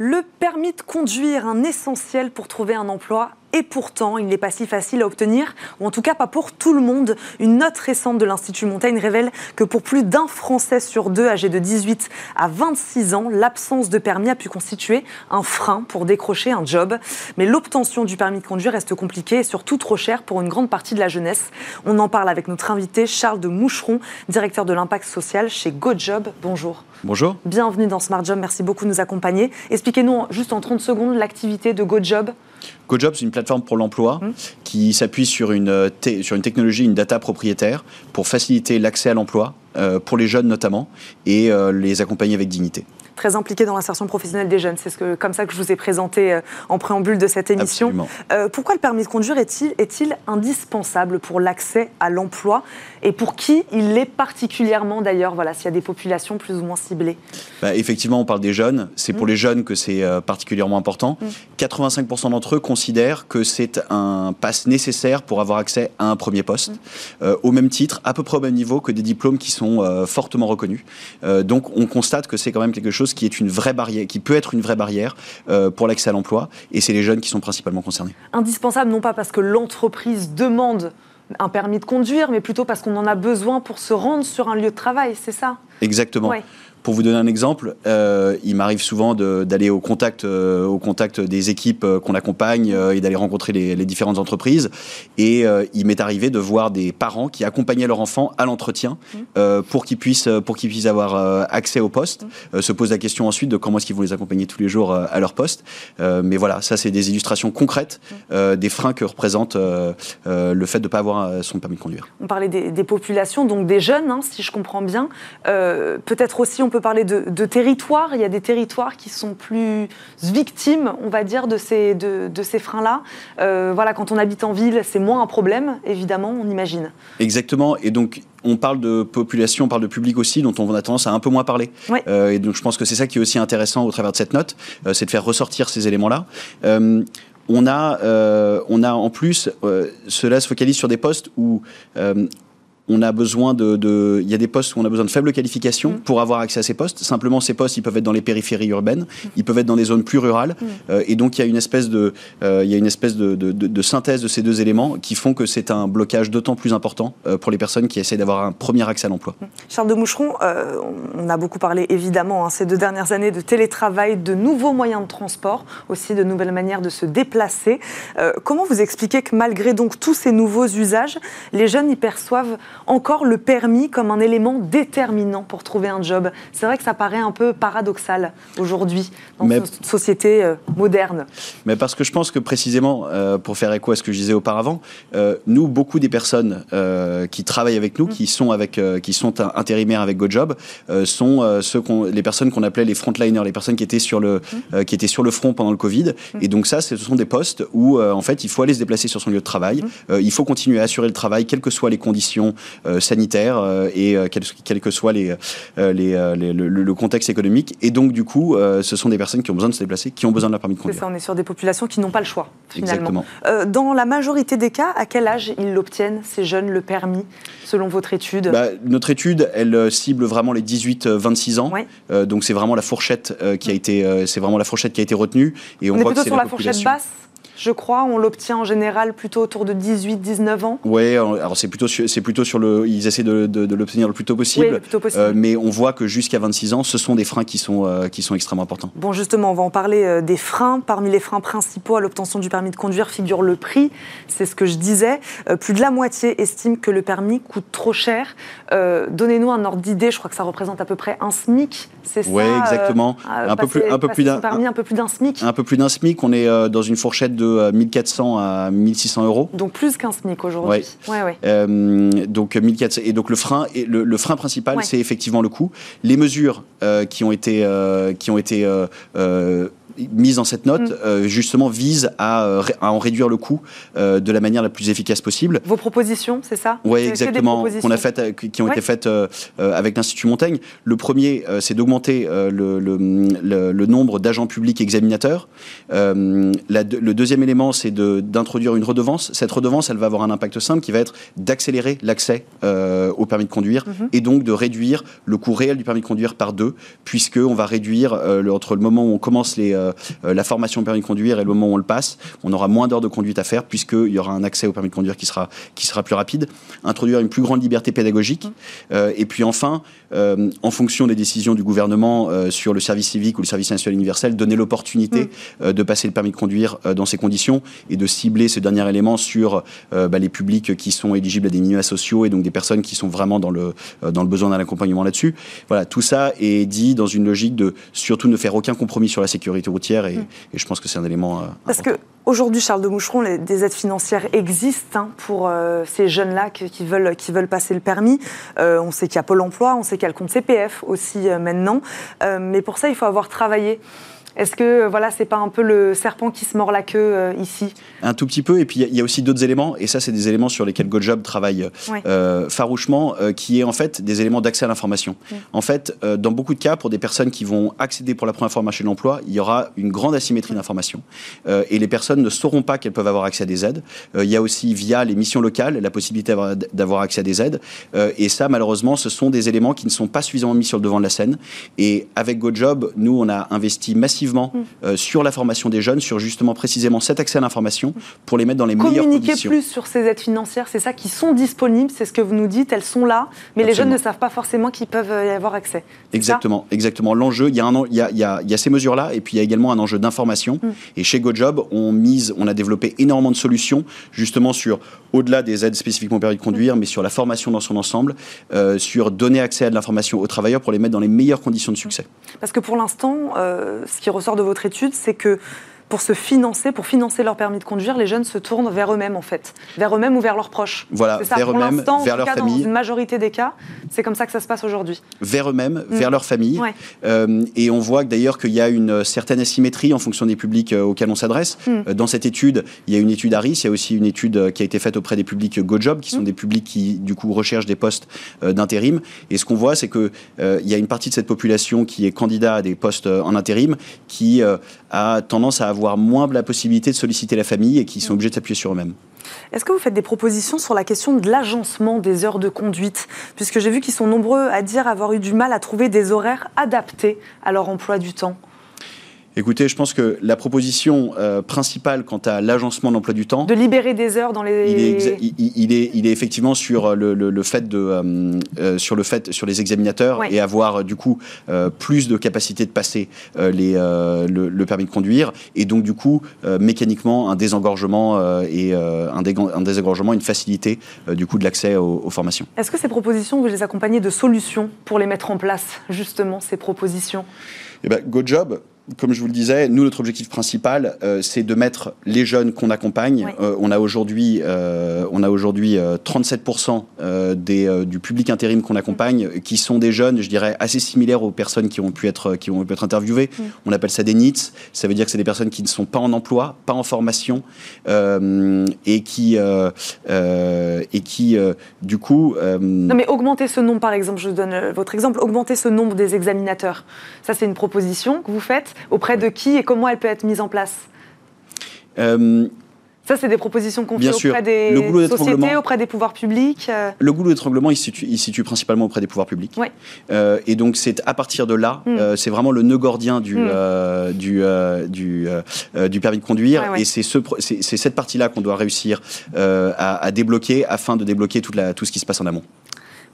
Le permis de conduire, un essentiel pour trouver un emploi et pourtant, il n'est pas si facile à obtenir, ou en tout cas pas pour tout le monde. Une note récente de l'Institut Montaigne révèle que pour plus d'un Français sur deux âgés de 18 à 26 ans, l'absence de permis a pu constituer un frein pour décrocher un job. Mais l'obtention du permis de conduire reste compliquée et surtout trop chère pour une grande partie de la jeunesse. On en parle avec notre invité Charles de Moucheron, directeur de l'impact social chez GoJob. Bonjour. Bonjour. Bienvenue dans Smart Job, merci beaucoup de nous accompagner. Expliquez-nous juste en 30 secondes l'activité de GoJob. GoJob, c'est une plateforme pour l'emploi mmh. qui s'appuie sur une, euh, sur une technologie, une data propriétaire pour faciliter l'accès à l'emploi, euh, pour les jeunes notamment, et euh, les accompagner avec dignité. Très impliqué dans l'insertion professionnelle des jeunes. C'est ce que, comme ça que je vous ai présenté euh, en préambule de cette émission. Euh, pourquoi le permis de conduire est-il est indispensable pour l'accès à l'emploi et pour qui il l'est particulièrement d'ailleurs Voilà, s'il y a des populations plus ou moins ciblées? Bah, effectivement, on parle des jeunes. C'est pour mm. les jeunes que c'est euh, particulièrement important. 85% mm. d'entre eux considèrent que c'est un pass nécessaire pour avoir accès à un premier poste, mm. au même titre, à peu près au même niveau que des diplômes qui sont fortement reconnus. donc, on constate que c'est quand même quelque chose qui est une vraie barrière, qui peut être une vraie barrière euh, pour l'accès à l'emploi. Et c'est les jeunes qui sont principalement concernés. Indispensable, non pas parce que l'entreprise demande un permis de conduire, mais plutôt parce qu'on en a besoin pour se rendre sur un lieu de travail, c'est ça? Exactement. Pour vous donner un exemple, euh, il m'arrive souvent d'aller au contact, euh, au contact des équipes euh, qu'on accompagne et d'aller rencontrer les, différentes entreprises. Et il m'est arrivé de voir des parents qui accompagnaient leur enfant à l'entretien mmh. pour qu'ils puissent, pour qu'ils puissent avoir accès au poste. Mmh. se pose la question ensuite de comment est-ce qu'ils vont les accompagner tous les jours à leur poste. mais voilà, ça c'est des illustrations concrètes mmh. des freins que représente le fait de ne pas avoir son permis de conduire. On parlait des, populations, donc des jeunes, hein, si je comprends bien. Peut-être aussi on peut parler de, territoires. Il y a des territoires qui sont plus victimes, on va dire, de ces, de, ces freins-là. Euh, voilà, quand on habite en ville, c'est moins un problème, évidemment, on imagine. Exactement. Et donc, on parle de population, on parle de public aussi, dont on a tendance à un peu moins parler. Euh, et donc, je pense que c'est ça qui est aussi intéressant au travers de cette note, euh, c'est de faire ressortir ces éléments-là on a, on a en plus, cela se focalise sur des postes où on a besoin de, il y a des postes où on a besoin de faibles qualifications mm. pour avoir accès à ces postes. Simplement, ces postes, ils peuvent être dans les périphéries urbaines, mm. ils peuvent être dans des zones plus rurales, mm. euh, et donc il y a une espèce de, euh, il y a une espèce de, synthèse de ces deux éléments qui font que c'est un blocage d'autant plus important euh, pour les personnes qui essaient d'avoir un premier accès à l'emploi. Charles de Moucheron, on a beaucoup parlé évidemment hein, ces deux dernières années de télétravail, de nouveaux moyens de transport, aussi de nouvelles manières de se déplacer. comment vous expliquez que malgré donc tous ces nouveaux usages, les jeunes y perçoivent encore le permis comme un élément déterminant pour trouver un job. C'est vrai que ça paraît un peu paradoxal aujourd'hui dans notre société euh, moderne. Mais parce que je pense que précisément, euh, pour faire écho à ce que je disais auparavant, euh, nous, beaucoup des personnes qui travaillent avec nous, mm. qui sont avec, qui sont intérimaires avec GoJob, sont ceux les personnes qu'on appelait les frontliners, les personnes qui étaient sur le, mm. qui étaient sur le front pendant le Covid. Mm. Et donc ça, ce sont des postes où en fait, il faut aller se déplacer sur son lieu de travail. il faut continuer à assurer le travail, quelles que soient les conditions sanitaire euh, et euh, quel, que soit les, le, contexte économique. Et donc, du coup, ce sont des personnes qui ont besoin de se déplacer, qui ont besoin de leur permis de conduire. Ça, on est sur des populations qui n'ont pas le choix, finalement. Exactement. dans la majorité des cas, à quel âge ils l'obtiennent, ces jeunes, le permis, selon votre étude? Bah, Notre étude, elle cible vraiment les 18-26 ans. donc, c'est vraiment la fourchette qui a été, c'est vraiment la fourchette qui a été retenue. Et on, on est plutôt sur la fourchette basse? Je crois. On l'obtient en général plutôt autour de 18-19 ans? Oui, alors c'est plutôt, c'est plutôt sur le. Ils essaient de, l'obtenir le plus tôt possible. Euh, mais on voit que jusqu'à 26 ans, ce sont des freins qui sont, euh, qui sont extrêmement importants. Bon, justement, on va en parler euh, des freins. Parmi les freins principaux à l'obtention du permis de conduire figure le prix. C'est ce que je disais. plus de la moitié estime que le permis coûte trop cher. Donnez-nous un ordre d'idée. Je crois que ça représente à peu près un SMIC. C'est ça Oui, exactement. un, peu plus, un peu plus d'un. un peu plus d'un SMIC. Un peu plus d'un SMIC. On est dans une fourchette de 1400 à 1600 euros. Donc plus qu'un SMIC aujourd'hui. Ouais. Ouais, euh, donc 1400 et donc le frein et le, frein principal c'est effectivement le coût. Les mesures euh, qui ont été euh, qui ont été mise dans cette note, mm. euh, justement, vise à, euh, à, en réduire le coût euh, de la manière la plus efficace possible. Vos propositions, c'est ça? Oui, exactement, qu'on a qui ont été faites avec l'Institut Montaigne. Le premier, c'est d'augmenter le, le, le, nombre d'agents publics examinateurs. le deuxième élément, c'est d'introduire une redevance. Cette redevance, elle va avoir un impact simple qui va être d'accélérer l'accès au permis de conduire mm-hmm. et donc de réduire le coût réel du permis de conduire par deux, puisqu'on va réduire entre le moment où on commence les, euh, la formation au permis de conduire et le moment où on le passe, on aura moins d'heures de conduite à faire puisqu'il y aura un accès au permis de conduire qui sera, qui sera plus rapide. Introduire une plus grande liberté pédagogique. Mmh. Euh, et puis enfin, euh, en fonction des décisions du gouvernement sur le service civique ou le service national universel, donner l'opportunité mmh. de passer le permis de conduire dans ces conditions et de cibler ce dernier élément sur bah, les publics qui sont éligibles à des minima sociaux et donc des personnes qui sont vraiment dans le, dans le besoin d'un accompagnement là-dessus. Voilà, tout ça est dit dans une logique de surtout ne faire aucun compromis sur la sécurité routière et, je pense que c'est un élément. Parce que Aujourd'hui, Charles de Moucheron, des aides financières existent hein, pour ces jeunes-là qui, veulent, qui veulent passer le permis. on sait qu'il y a Pôle emploi, on sait qu'il y a le compte CPF aussi maintenant. mais pour ça, il faut avoir travaillé. Est-ce que voilà, c'est pas un peu le serpent qui se mord la queue euh, ici? Un tout petit peu. Et puis il y, a aussi d'autres éléments. Et ça, c'est des éléments sur lesquels GoJob travaille euh, farouchement, euh, qui est en fait des éléments d'accès à l'information. En fait, dans beaucoup de cas, pour des personnes qui vont accéder pour la première fois au marché de l'emploi, il y aura une grande asymétrie d'information. et les personnes ne sauront pas qu'elles peuvent avoir accès à des aides. il y a aussi via les missions locales la possibilité d'avoir accès à des aides. et ça, malheureusement, ce sont des éléments qui ne sont pas suffisamment mis sur le devant de la scène. Et avec GoJob, nous, on a investi massivement euh, sur la formation des jeunes, sur justement précisément cet accès à l'information pour les mettre dans les meilleures conditions. Communiquer plus sur ces aides financières, c'est ça qui sont disponibles, c'est ce que vous nous dites, elles sont là, mais les jeunes ne savent pas forcément qu'ils peuvent y avoir accès. Exactement, exactement. L'enjeu, il y, a il, y a, il, y a, ces mesures-là, et puis il y a également un enjeu d'information. Mm. Et chez GoJob, on mise, on a développé énormément de solutions justement sur au-delà des aides spécifiquement permis de conduire, mm. mais sur la formation dans son ensemble, euh, sur donner accès à de l'information aux travailleurs pour les mettre dans les meilleures conditions de succès. Parce que pour l'instant, euh, ce qui ressort de votre étude, c'est que pour se financer, pour financer leur permis de conduire, les jeunes se tournent vers eux-mêmes en fait, vers eux-mêmes ou vers leurs proches. Voilà, vers eux-mêmes, vers leur famille. Dans une majorité des cas, c'est comme ça que ça se passe aujourd'hui. Vers eux-mêmes, mm. vers leur famille. Euh, et on voit d'ailleurs qu'il y a une certaine asymétrie en fonction des publics euh, auxquels on s'adresse. Mm. Euh, dans cette étude, il y a une étude ARIS, il y a aussi une étude qui a été faite auprès des publics GoJob, qui sont mm. des publics qui du coup recherchent des postes d'intérim. Et ce qu'on voit, c'est qu'il il y a une partie de cette population qui est candidat à des postes en intérim, qui a tendance à avoir moins la possibilité de solliciter la famille et qui sont obligés de s'appuyer sur eux-mêmes. Est-ce que vous faites des propositions sur la question de l'agencement des heures de conduite? Puisque j'ai vu qu'ils sont nombreux à dire avoir eu du mal à trouver des horaires adaptés à leur emploi du temps. Écoutez, je pense que la proposition euh, principale quant à l'agencement de l'emploi du temps... De libérer des heures dans les... Il est, il, est, il est, effectivement sur euh, le, le, fait de... Euh, sur le fait, sur les examinateurs et avoir du coup plus de capacité de passer les, le, permis de conduire et donc du coup mécaniquement un désengorgement et un, un, désengorgement, une facilité du coup de l'accès aux, aux, formations. Est-ce que ces propositions, vous les accompagnez de solutions pour les mettre en place, justement, ces propositions? Eh ben, GoJob, comme je vous le disais, nous, notre objectif principal, euh, c'est de mettre les jeunes qu'on accompagne. Euh, on a aujourd'hui, euh, on a aujourd'hui 37% des, du public intérim qu'on accompagne, qui sont des jeunes, je dirais, assez similaires aux personnes qui ont pu être, qui ont pu être interviewées. On appelle ça des NITS. Ça veut dire que c'est des personnes qui ne sont pas en emploi, pas en formation, et qui, et qui, du coup. Non, mais augmenter ce nombre, par exemple, je vous donne votre exemple, augmenter ce nombre des examinateurs. Ça, c'est une proposition que vous faites auprès de qui et comment elle peut être mise en place euh, ça, c'est des propositions qu'on fait auprès des sociétés, auprès des pouvoirs publics. Euh. Le goulot d'étranglement, il se situe, il situe principalement auprès des pouvoirs publics. Euh, et donc, c'est à partir de là, hmm. c'est vraiment le nœud gordien du, hmm. du, du, du, permis de conduire. Et c'est ce, cette partie-là qu'on doit réussir à, à, débloquer afin de débloquer toute la, tout ce qui se passe en amont.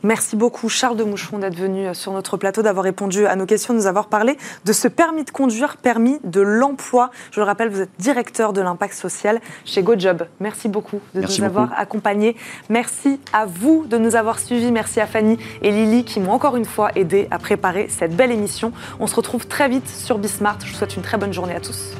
Merci beaucoup Charles de Moucheron d'être venu euh, sur notre plateau, d'avoir répondu à nos questions, de nous avoir parlé de ce permis de conduire, permis de l'emploi. Je le rappelle, vous êtes directeur de l'impact social chez GoJob. Merci beaucoup de nous avoir accompagnés. Merci à vous de nous avoir suivis. Merci à Fanny et Lily qui m'ont encore une fois aidé à préparer cette belle émission. On se retrouve très vite sur Bismart. Je vous souhaite une très bonne journée à tous.